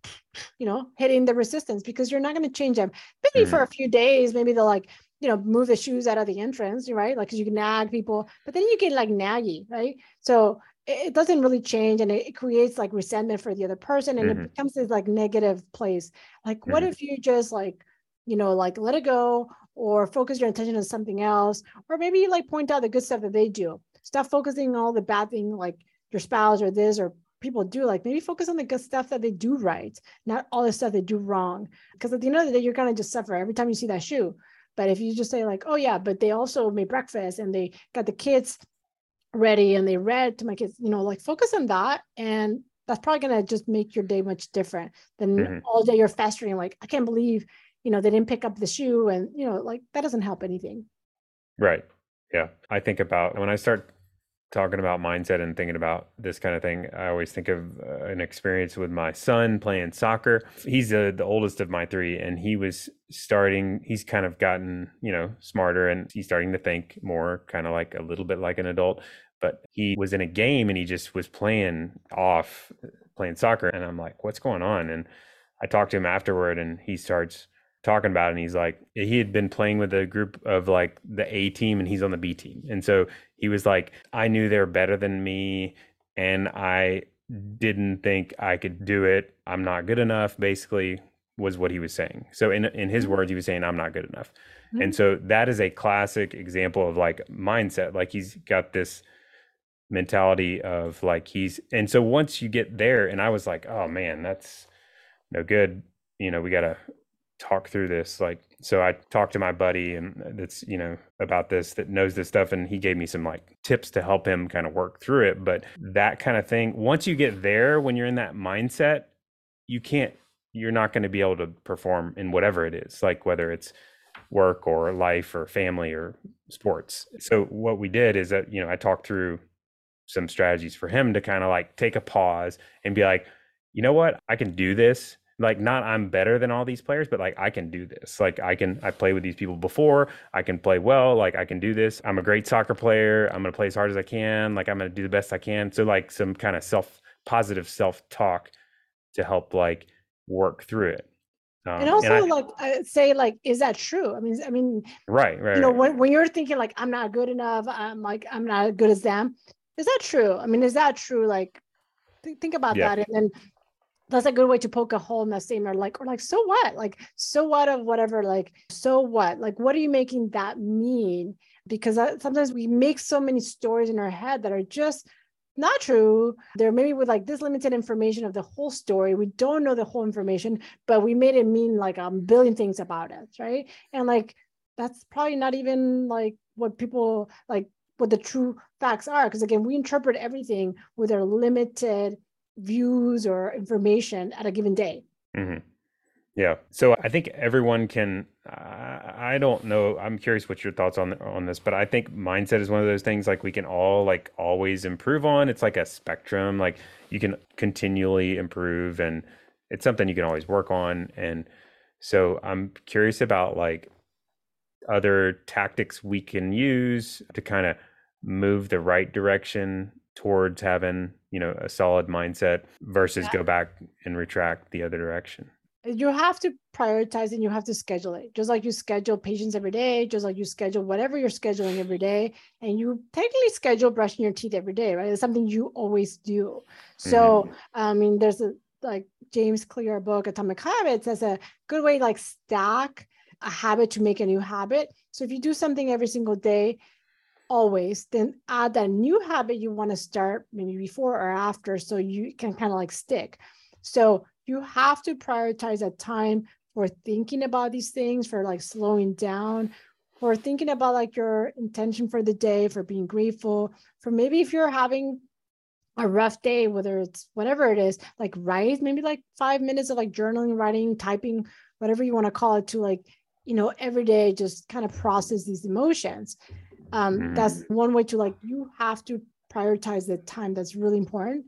you know hitting the resistance because you're not gonna change them. Maybe mm-hmm. for a few days, maybe they'll like you know move the shoes out of the entrance, right? Like because you can nag people, but then you get like naggy, right? So it doesn't really change and it creates like resentment for the other person and mm-hmm. it becomes this like negative place like what mm-hmm. if you just like you know like let it go or focus your attention on something else, or maybe like point out the good stuff that they do. Stop focusing on all the bad thing like your spouse or this or people do. Like maybe focus on the good stuff that they do right, not all the stuff they do wrong. Because at the end of the day, you're gonna just suffer every time you see that shoe. But if you just say like, oh yeah, but they also made breakfast and they got the kids ready and they read to my kids, you know, like focus on that and that's probably gonna just make your day much different than mm-hmm. all day you're festering like I can't believe you know they didn't pick up the shoe and you know like that doesn't help anything. Right. Yeah. I think about when i start talking about mindset and thinking about this kind of thing, I always think of uh, an experience with my son playing soccer. He's uh, the oldest of my three, and he was starting, he's kind of gotten, you know, smarter and he's starting to think more, kind of like a little bit like an adult. But he was in a game and he just was playing off, playing soccer. And I'm like, what's going on? And I talked to him afterward and he starts talking about it and he's like he had been playing with a group of like the A team and he's on the B team. And so he was like I knew they were better than me and I didn't think I could do it. I'm not good enough basically was what he was saying. So in in his mm-hmm. words he was saying I'm not good enough. Mm-hmm. And so that is a classic example of like mindset like he's got this mentality of like he's and so once you get there and I was like oh man that's no good you know we got to talk through this like so i talked to my buddy and that's you know about this that knows this stuff and he gave me some like tips to help him kind of work through it but that kind of thing once you get there when you're in that mindset you can't you're not going to be able to perform in whatever it is like whether it's work or life or family or sports. So what we did is that you know i talked through some strategies for him to kind of like take a pause and be like you know what? I can do this like not I'm better than all these players, but like I can do this. Like I can I play with these people before. I can play well. Like I can do this. I'm a great soccer player. I'm gonna play as hard as I can. Like I'm gonna do the best I can. So like some kind of self positive self talk to help like work through it. Um, and also and I, like I say like is that true i mean i mean right right you know right. when, when you're thinking like i'm not good enough i'm like i'm not as good as them is that true i mean is that true like th- think about yeah. that and then that's a good way to poke a hole in that statement or like or like so what? Like so what of whatever like so what? Like what are you making that mean? Because sometimes we make so many stories in our head that are just not true. They're maybe with like this limited information of the whole story. We don't know the whole information but we made it mean like a billion things about it right? And like that's probably not even like what people like what the true facts are because again we interpret everything with our limited views or information at a given day. Mm-hmm. Yeah. So I think everyone can. Uh, I don't know. I'm curious what your thoughts on on this, but I think mindset is one of those things like we can all like always improve on. It's like a spectrum. Like you can continually improve, and it's something you can always work on. And so I'm curious about like other tactics we can use to kind of move the right direction towards having you know a solid mindset versus yeah. go back and retract the other direction. You have to prioritize and you have to schedule it. Just like you schedule patients every day just like you schedule whatever you're scheduling every day and you technically schedule brushing your teeth every day right? It's something you always do. So mm-hmm. i mean there's a like james clear book atomic habits as a good way like stack a habit to make a new habit. So if you do something every single day always then add that new habit you want to start maybe before or after so you can kind of like stick. So you have to prioritize a time for thinking about these things for like slowing down for thinking about like your intention for the day for being grateful for maybe if you're having a rough day whether it's whatever it is like write maybe like five minutes of like journaling writing typing whatever you want to call it to like you know every day just kind of process these emotions um, mm. that's one way to like you have to prioritize the time that's really important.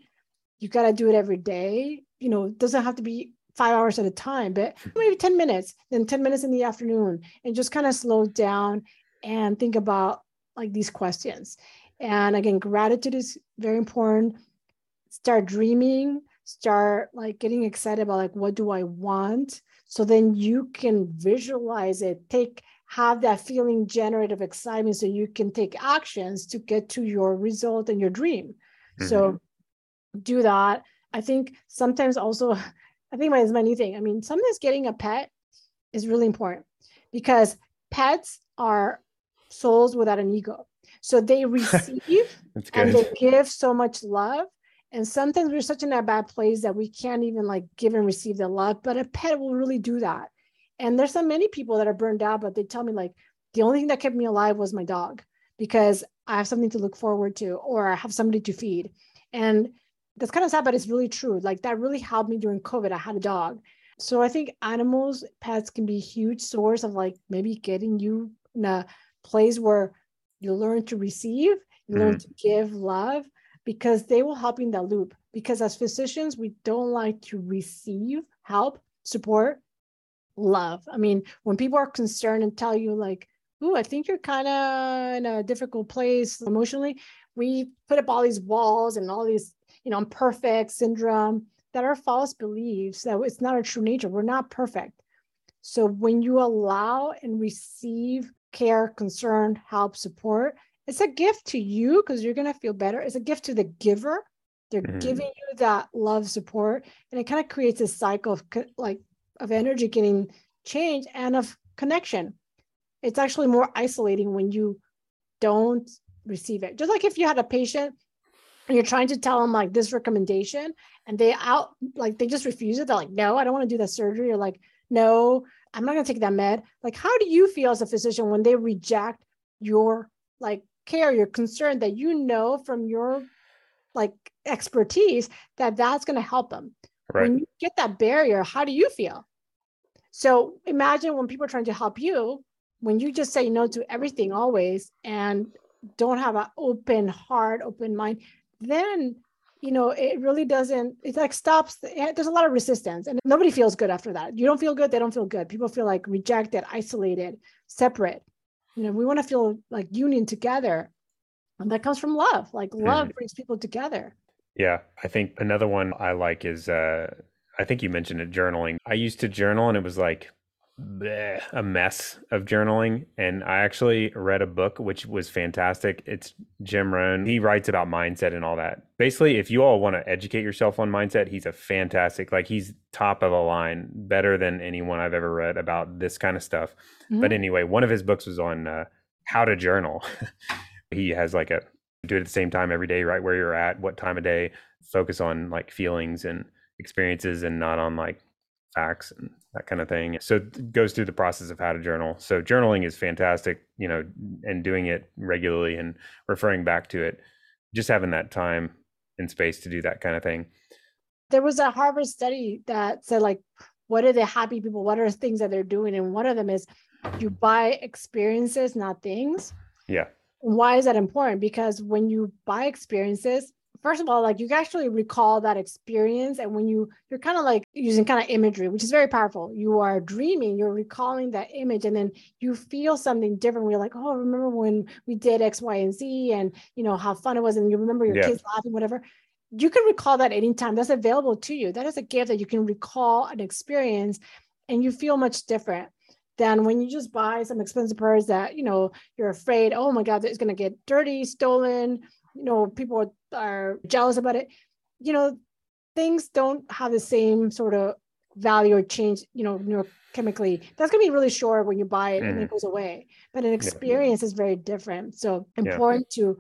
You got to do it every day. You know it doesn't have to be five hours at a time but maybe 10 minutes then 10 minutes in the afternoon and just kind of slow down and think about like these questions. And again gratitude is very important. Start dreaming start like getting excited about like what do i want? So then you can visualize it. Take have that feeling generative excitement so you can take actions to get to your result and your dream. Mm-hmm. so do that. I think sometimes also i think my, my new thing. I mean sometimes getting a pet is really important because pets are souls without an ego. So they receive and they give so much love. And sometimes we're such in a bad place that we can't even like give and receive the love but a pet will really do that and there's so many people that are burned out, but they tell me like the only thing that kept me alive was my dog because I have something to look forward to or I have somebody to feed. And that's kind of sad, but it's really true. Like that really helped me during COVID. I had a dog. So I think animals, pets can be a huge source of like maybe getting you in a place where you learn to receive, you learn mm-hmm. to give love because they will help in that loop. Because as physicians, we don't like to receive help, support, love. I mean, when people are concerned and tell you, like, Ooh, I think you're kind of in a difficult place emotionally, we put up all these walls and all these, you know, I'm perfect syndrome that are false beliefs that it's not our true nature. We're not perfect. So when you allow and receive care, concern, help, support, it's a gift to you because you're going to feel better. It's a gift to the giver. They're mm-hmm. giving you that love, support, and it kind of creates a cycle of like of energy getting changed and of connection. It's actually more isolating when you don't receive it. Just like if you had a patient and you're trying to tell them like this recommendation and they out like they just refuse it. They're like, no, I don't want to do that surgery. You're like, no, I'm not going to take that med. Like, how do you feel as a physician when they reject your like care, your concern that you know from your like expertise that that's going to help them? Right. When you get that barrier, how do you feel? So imagine when people are trying to help you, when you just say no to everything always and don't have an open heart, open mind, then you know it really doesn't it like stops there's a lot of resistance and nobody feels good after that. You don't feel good they don't feel good. People feel like rejected isolated separate. You know we want to feel like union together. And that comes from love like love mm. brings people together. Yeah i think another one i like is uh i think you mentioned it journaling i used to journal and it was like bleh, a mess of journaling. And I actually read a book which was fantastic. It's Jim Rohn. He writes about mindset and all that. Basically, if you all want to educate yourself on mindset, he's a fantastic, like he's top of the line, better than anyone I've ever read about this kind of stuff. Mm-hmm. But anyway, one of his books was on uh, how to journal. he has like a do it at the same time every day, right where you're at, what time of day, focus on like feelings and experiences and not on like facts and that kind of thing. So it goes through the process of how to journal. So journaling is fantastic, you know, and doing it regularly and referring back to it, just having that time and space to do that kind of thing. There was a Harvard study that said like what are the happy people? What are things that they're doing? And one of them is you buy experiences, not things. Yeah. Why is that important? Because when you buy experiences, first of all like you actually recall that experience and when you you're kind of like using kind of imagery which is very powerful. You are dreaming you're recalling that image and then you feel something different. You're like oh remember when we did x y and z and you know how fun it was and you remember your yeah. kids laughing whatever. You can recall that anytime. That's available to you. That is a gift that you can recall an experience and you feel much different than when you just buy some expensive purse that you know you're afraid oh my god it's going to get dirty stolen you know people are jealous about it you know things don't have the same sort of value or change you know neurochemically that's going to be really short when you buy it mm. and it mm. goes away but an experience yeah. is very different so important yeah. to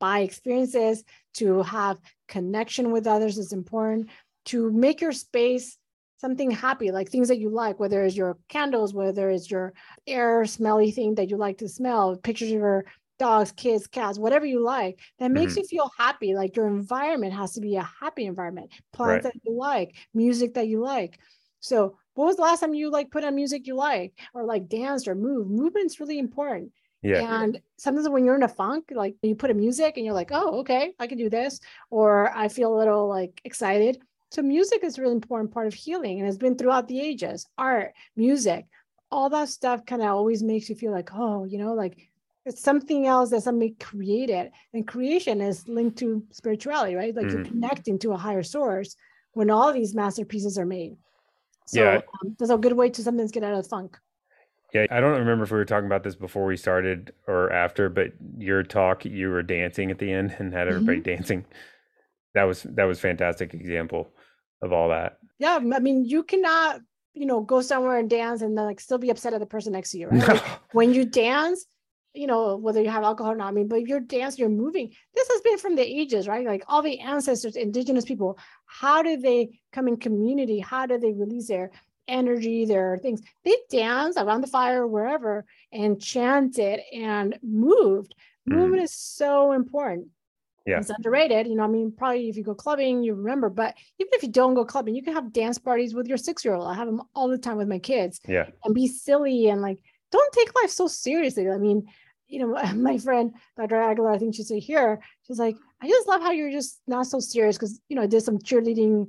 buy experiences to have connection with others is important to make your space something happy like things that you like whether it's your candles whether it's your air smelly thing that you like to smell pictures of your dogs, kids, cats, whatever you like, that makes mm-hmm. you feel happy. Like your environment has to be a happy environment, plants right. that you like, music that you like. So, what was the last time you like put on music you like or like danced or move? Movement's really important. Yeah. And sometimes when you're in a funk, like you put a music and you're like, oh, okay, I can do this, or I feel a little like excited. So music is a really important part of healing and has been throughout the ages. Art, music, all that stuff kind of always makes you feel like, oh, you know, like it's something else that somebody created and creation is linked to spirituality right? Like mm. you're connecting to a higher source when all these masterpieces are made. So yeah. um, that's a good way to sometimes get out of the funk. Yeah i don't remember if we were talking about this before we started or after but your talk you were dancing at the end and had everybody mm-hmm. dancing. That was that was fantastic example of all that. Yeah i mean you cannot you know go somewhere and dance and then like still be upset at the person next to you right? Like, when you dance you know, whether you have alcohol or not, I mean, but you're dancing, you're moving. This has been from the ages, right? Like all the ancestors, indigenous people, how do they come in community? How do they release their energy, their things? They dance around the fire, wherever, and chanted and moved. Mm. Movement is so important. Yeah. It's underrated. You know, I mean, probably if you go clubbing, you remember, but even if you don't go clubbing, you can have dance parties with your six year old. I have them all the time with my kids. Yeah. And be silly and like, don't take life so seriously. I mean, you know, my friend Dr. Aguilar, I think she's here. She's like, I just love how you're just not so serious because you know I did some cheerleading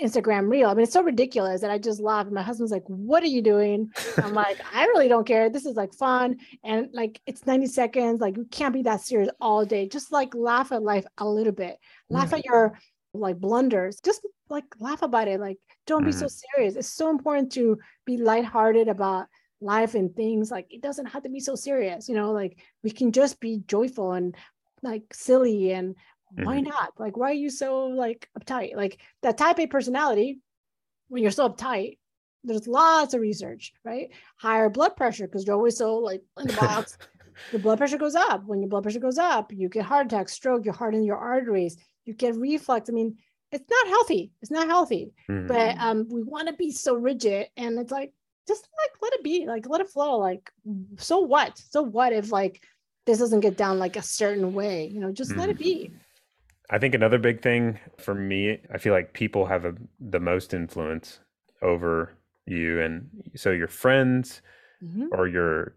Instagram reel. I mean, it's so ridiculous that I just laugh. And my husband's like, What are you doing? I'm like, I really don't care. This is like fun. And like, it's 90 seconds. Like, you can't be that serious all day. Just like laugh at life a little bit, laugh at your like blunders. Just like laugh about it. Like, don't be so mm-hmm. serious. It's so important to be lighthearted about life and things. Like, it doesn't have to be so serious, you know, like we can just be joyful and like silly and mm-hmm. why not? Like why are you so like uptight? Like that type a personality when you're so uptight there's lots of research right? Higher blood pressure because you're always so like in the box. Your blood pressure goes up. When your blood pressure goes up you get heart attack stroke you harden your arteries you get reflux. I mean it's not healthy. It's not healthy. Mm-hmm. but um we want to be so rigid and it's like just like let it be like let it flow like so what so what if like this doesn't get down like a certain way you know just mm-hmm. let it be mm-hmm. I think another big thing for me, I feel like people have a, the most influence over you. And so your friends mm-hmm. or your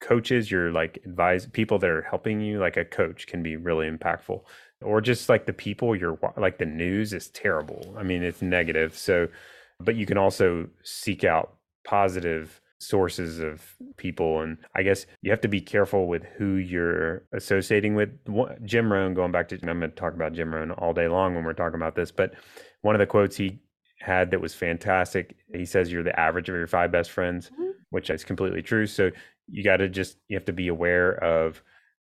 coaches, your like advise people that are helping you, like a coach can be really impactful. Or just like the people you're like the news is terrible. I mean, it's negative. So, but you can also seek out positive sources of people and i guess you have to be careful with who you're associating with jim rohn going back to i'm going to talk about jim rohn all day long when we're talking about this but one of the quotes he had that was fantastic he says you're the average of your five best friends mm-hmm. which is completely true so you got to just you have to be aware of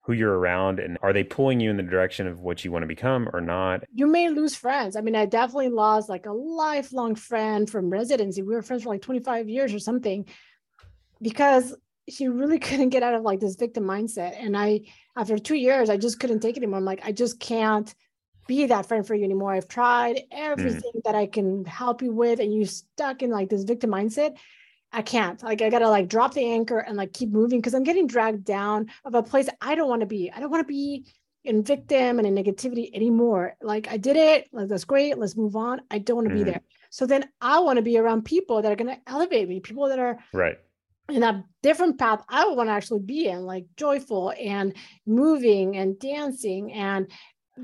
who you're around and are they pulling you in the direction of what you want to become or not you may lose friends i mean i definitely lost like a lifelong friend from residency we were friends for like 25 years or something because she really couldn't get out of like this victim mindset. And I, after two years, I just couldn't take it anymore. I'm like, I just can't be that friend for you anymore. I've tried mm. everything mm. that I can help you with, and you stuck in like this victim mindset. I can't. Like, I gotta like drop the anchor and like keep moving because I'm getting dragged down of a place I don't want to be. I don't want to be in victim and in negativity anymore. Like, I did it. Like, that's great. Let's move on. I don't want to mm. be mm-hmm. there. So then I want to be around people that are gonna elevate me, people that are right in a different path I want to actually be in, like joyful and moving and dancing and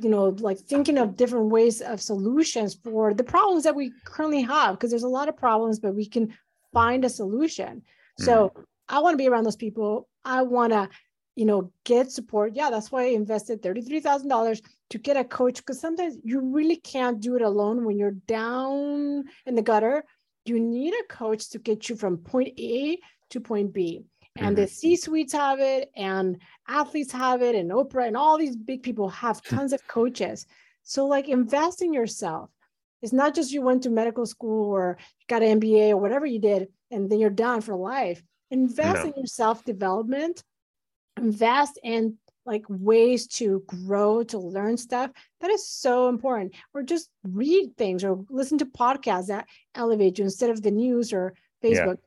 you know like thinking of different ways of solutions for the problems that we currently have because there's a lot of problems but we can find a solution so mm. i want to be around those people i want to you know get support yeah that's why i invested $33000 to get a coach because sometimes you really can't do it alone when you're down in the gutter you need a coach to get you from point a to point B. And mm-hmm. the C suites have it, and athletes have it, and Oprah, and all these big people have tons of coaches. So, like, invest in yourself. It's not just you went to medical school or got an MBA or whatever you did, and then you're done for life. Invest no. in your self development, invest in like ways to grow, to learn stuff. That is so important. Or just read things or listen to podcasts that elevate you instead of the news or Facebook. Yeah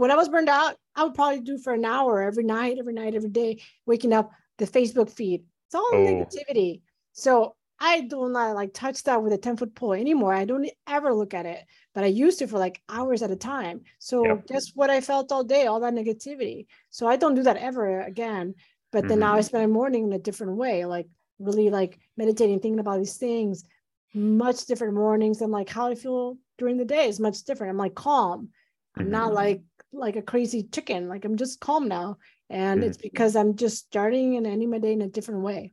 when I was burned out, I would probably do for an hour every night, every night, every day, waking up the Facebook feed. It's all oh. negativity. So I do not like touch that with a 10 foot pole anymore. I don't ever look at it, but I used to for like hours at a time. So yep. guess what I felt all day, all that negativity. So I don't do that ever again. But then mm-hmm. now I spend my morning in a different way, like really like meditating, thinking about these things, much different mornings. And like how I feel during the day is much different. I'm like calm. I'm mm-hmm. not like like a crazy chicken. Like I'm just calm now. And mm-hmm. it's because I'm just starting and ending my day in a different way.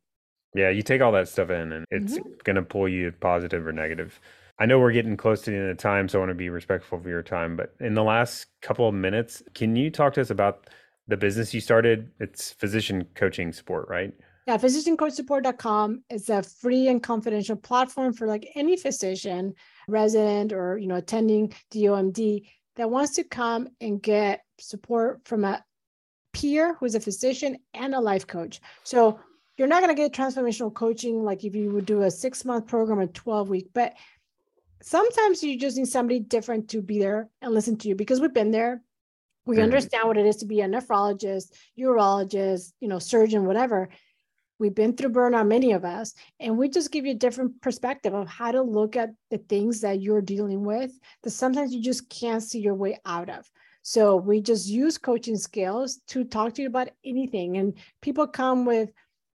Yeah, you take all that stuff in and it's mm-hmm. going to pull you positive or negative. I know we're getting close to the end of time, so I want to be respectful of your time. But in the last couple of minutes, can you talk to us about the business you started? It's physician coaching support, right? Yeah, physiciancoachsupport.com is a free and confidential platform for like any physician, resident, or you know, attending DOMD that wants to come and get support from a peer who's a physician and a life coach. So you're not going to get transformational coaching like if you would do a six month program or 12 week, but sometimes you just need somebody different to be there and listen to you because we've been there. We mm-hmm. understand what it is to be a nephrologist, urologist, you know, surgeon, whatever. We've been through burnout, many of us, and we just give you a different perspective of how to look at the things that you're dealing with that sometimes you just can't see your way out of. So we just use coaching skills to talk to you about anything. And people come with,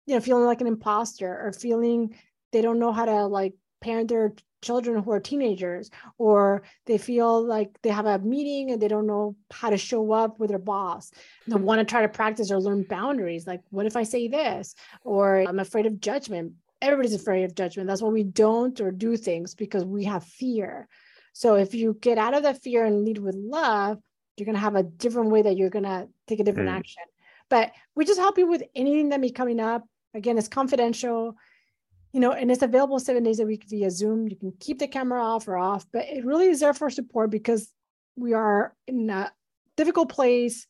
you know, feeling like an imposter or feeling they don't know how to like parent their children who are teenagers or they feel like they have a meeting and they don't know how to show up with their boss. They want to try to practice or learn boundaries like what if i say this? Or i'm afraid of judgment. Everybody's afraid of judgment. That's why we don't or do things because we have fear. So if you get out of that fear and lead with love you're going to have a different way that you're going to take a different mm. action. But we just help you with anything that may coming up again it's confidential you know, and it's available seven days a week via Zoom. You can keep the camera off or off, but it really is there for support because we are in a difficult place.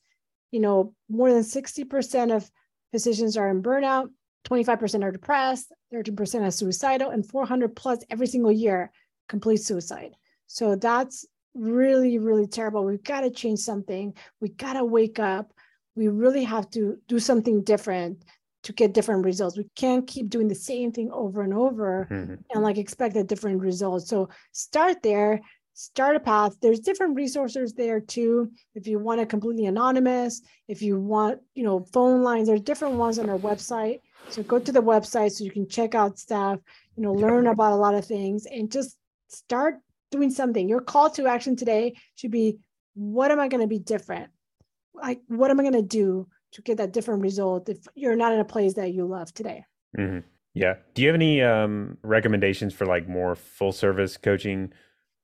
You know, more than 60% of physicians are in burnout, 25% are depressed, 13% are suicidal, and 400 plus every single year complete suicide. So that's really, really terrible. We've got to change something. We got to wake up. We really have to do something different to get different results. We can't keep doing the same thing over and over mm-hmm. and like expect a different result. So start there, start a path. There's different resources there too. If you want it completely anonymous, if you want, you know, phone lines, there's different ones on our website. So go to the website so you can check out stuff, you know, learn about a lot of things and just start doing something. Your call to action today should be what am I going to be different? Like, what am I going to do? To get that different result if you're not in a place that you love today. Mm-hmm. Yeah. Do you have any um, recommendations for like more full service coaching?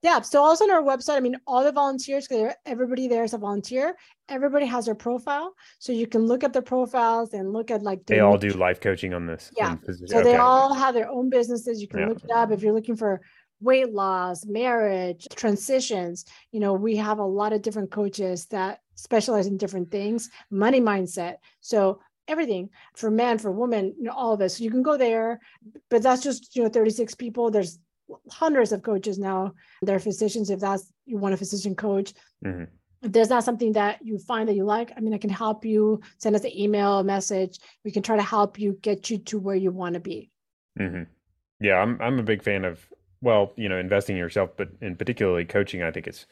Yeah. So also on our website, I mean, all the volunteers, because everybody there is a volunteer. Everybody has their profile, so you can look at their profiles and look at like they all do life coaching on this. Yeah. So okay. they all have their own businesses. You can yeah. look it up if you're looking for weight loss, marriage, transitions. You know, we have a lot of different coaches that specialize in different things, money mindset. So everything for men, for women, you know, all of this. So you can go there, but that's just, you know, 36 people. There's hundreds of coaches now. They're physicians. If that's you want a physician coach. Mm-hmm. If there's not something that you find that you like, I mean, I can help you send us an email, a message. We can try to help you get you to where you want to be. Mm-hmm. Yeah, I'm I'm a big fan of well, you know, investing in yourself, but in particularly coaching. I think it's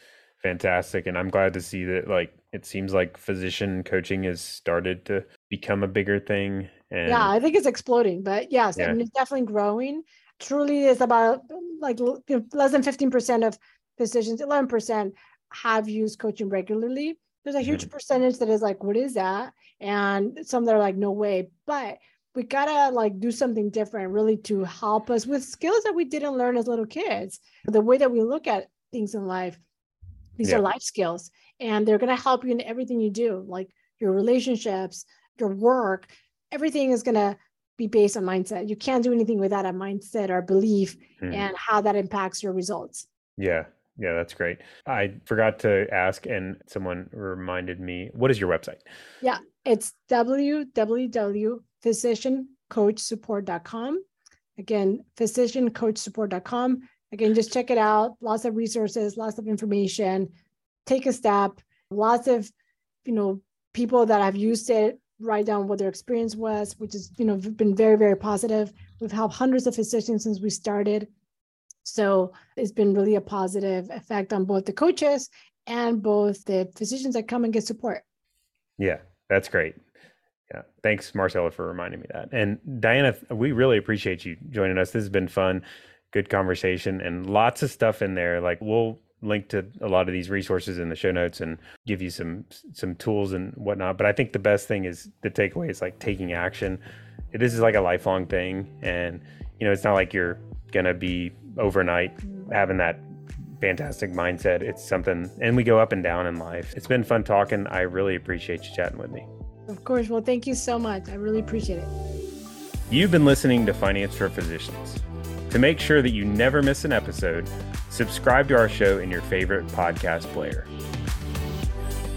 fantastic and i'm glad to see that like it seems like physician coaching has started to become a bigger thing and yeah i think it's exploding but yes yeah. I mean, it's definitely growing. Truly is about like less than 15% of physicians 11% have used coaching regularly. There's a huge mm-hmm. percentage that is like what is that? And some that are like no way. But we gotta like do something different really to help us with skills that we didn't learn as little kids. The way that we look at things in life these yeah. are life skills and they're going to help you in everything you do, like your relationships, your work. Everything is going to be based on mindset. You can't do anything without a mindset or belief mm. and how that impacts your results. Yeah. Yeah, that's great. I forgot to ask, and someone reminded me. What is your website? Yeah, it's www.physiciancoachsupport.com. Again, physiciancoachsupport.com. Again, just check it out. Lots of resources, lots of information. Take a step. Lots of, you know, people that have used it write down what their experience was, which has, you know, been very, very positive. We've helped hundreds of physicians since we started. So it's been really a positive effect on both the coaches and both the physicians that come and get support. Yeah, that's great. Yeah. Thanks, Marcella, for reminding me that. And Diana, we really appreciate you joining us. This has been fun good conversation and lots of stuff in there. Like we'll link to a lot of these resources in the show notes and give you some some tools and whatnot. But I think the best thing is the takeaway is like taking action. This is like a lifelong thing, and you know it's not like you're gonna be overnight having that fantastic mindset. It's something, and we go up and down in life. It's been fun talking. I really appreciate you chatting with me. Of course. Well, thank you so much. I really appreciate it. You've been listening to Finance for Physicians. To make sure that you never miss an episode, subscribe to our show in your favorite podcast player.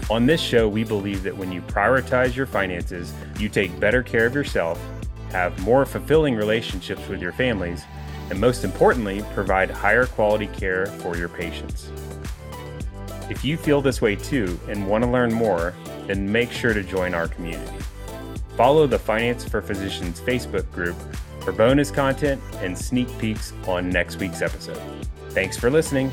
On this show, we believe that when you prioritize your finances, you take better care of yourself, have more fulfilling relationships with your families, and most importantly, provide higher quality care for your patients. If you feel this way too and want to learn more, then make sure to join our community. Follow the Finance for Physicians Facebook group for bonus content and sneak peeks on next week's episode. Thanks for listening.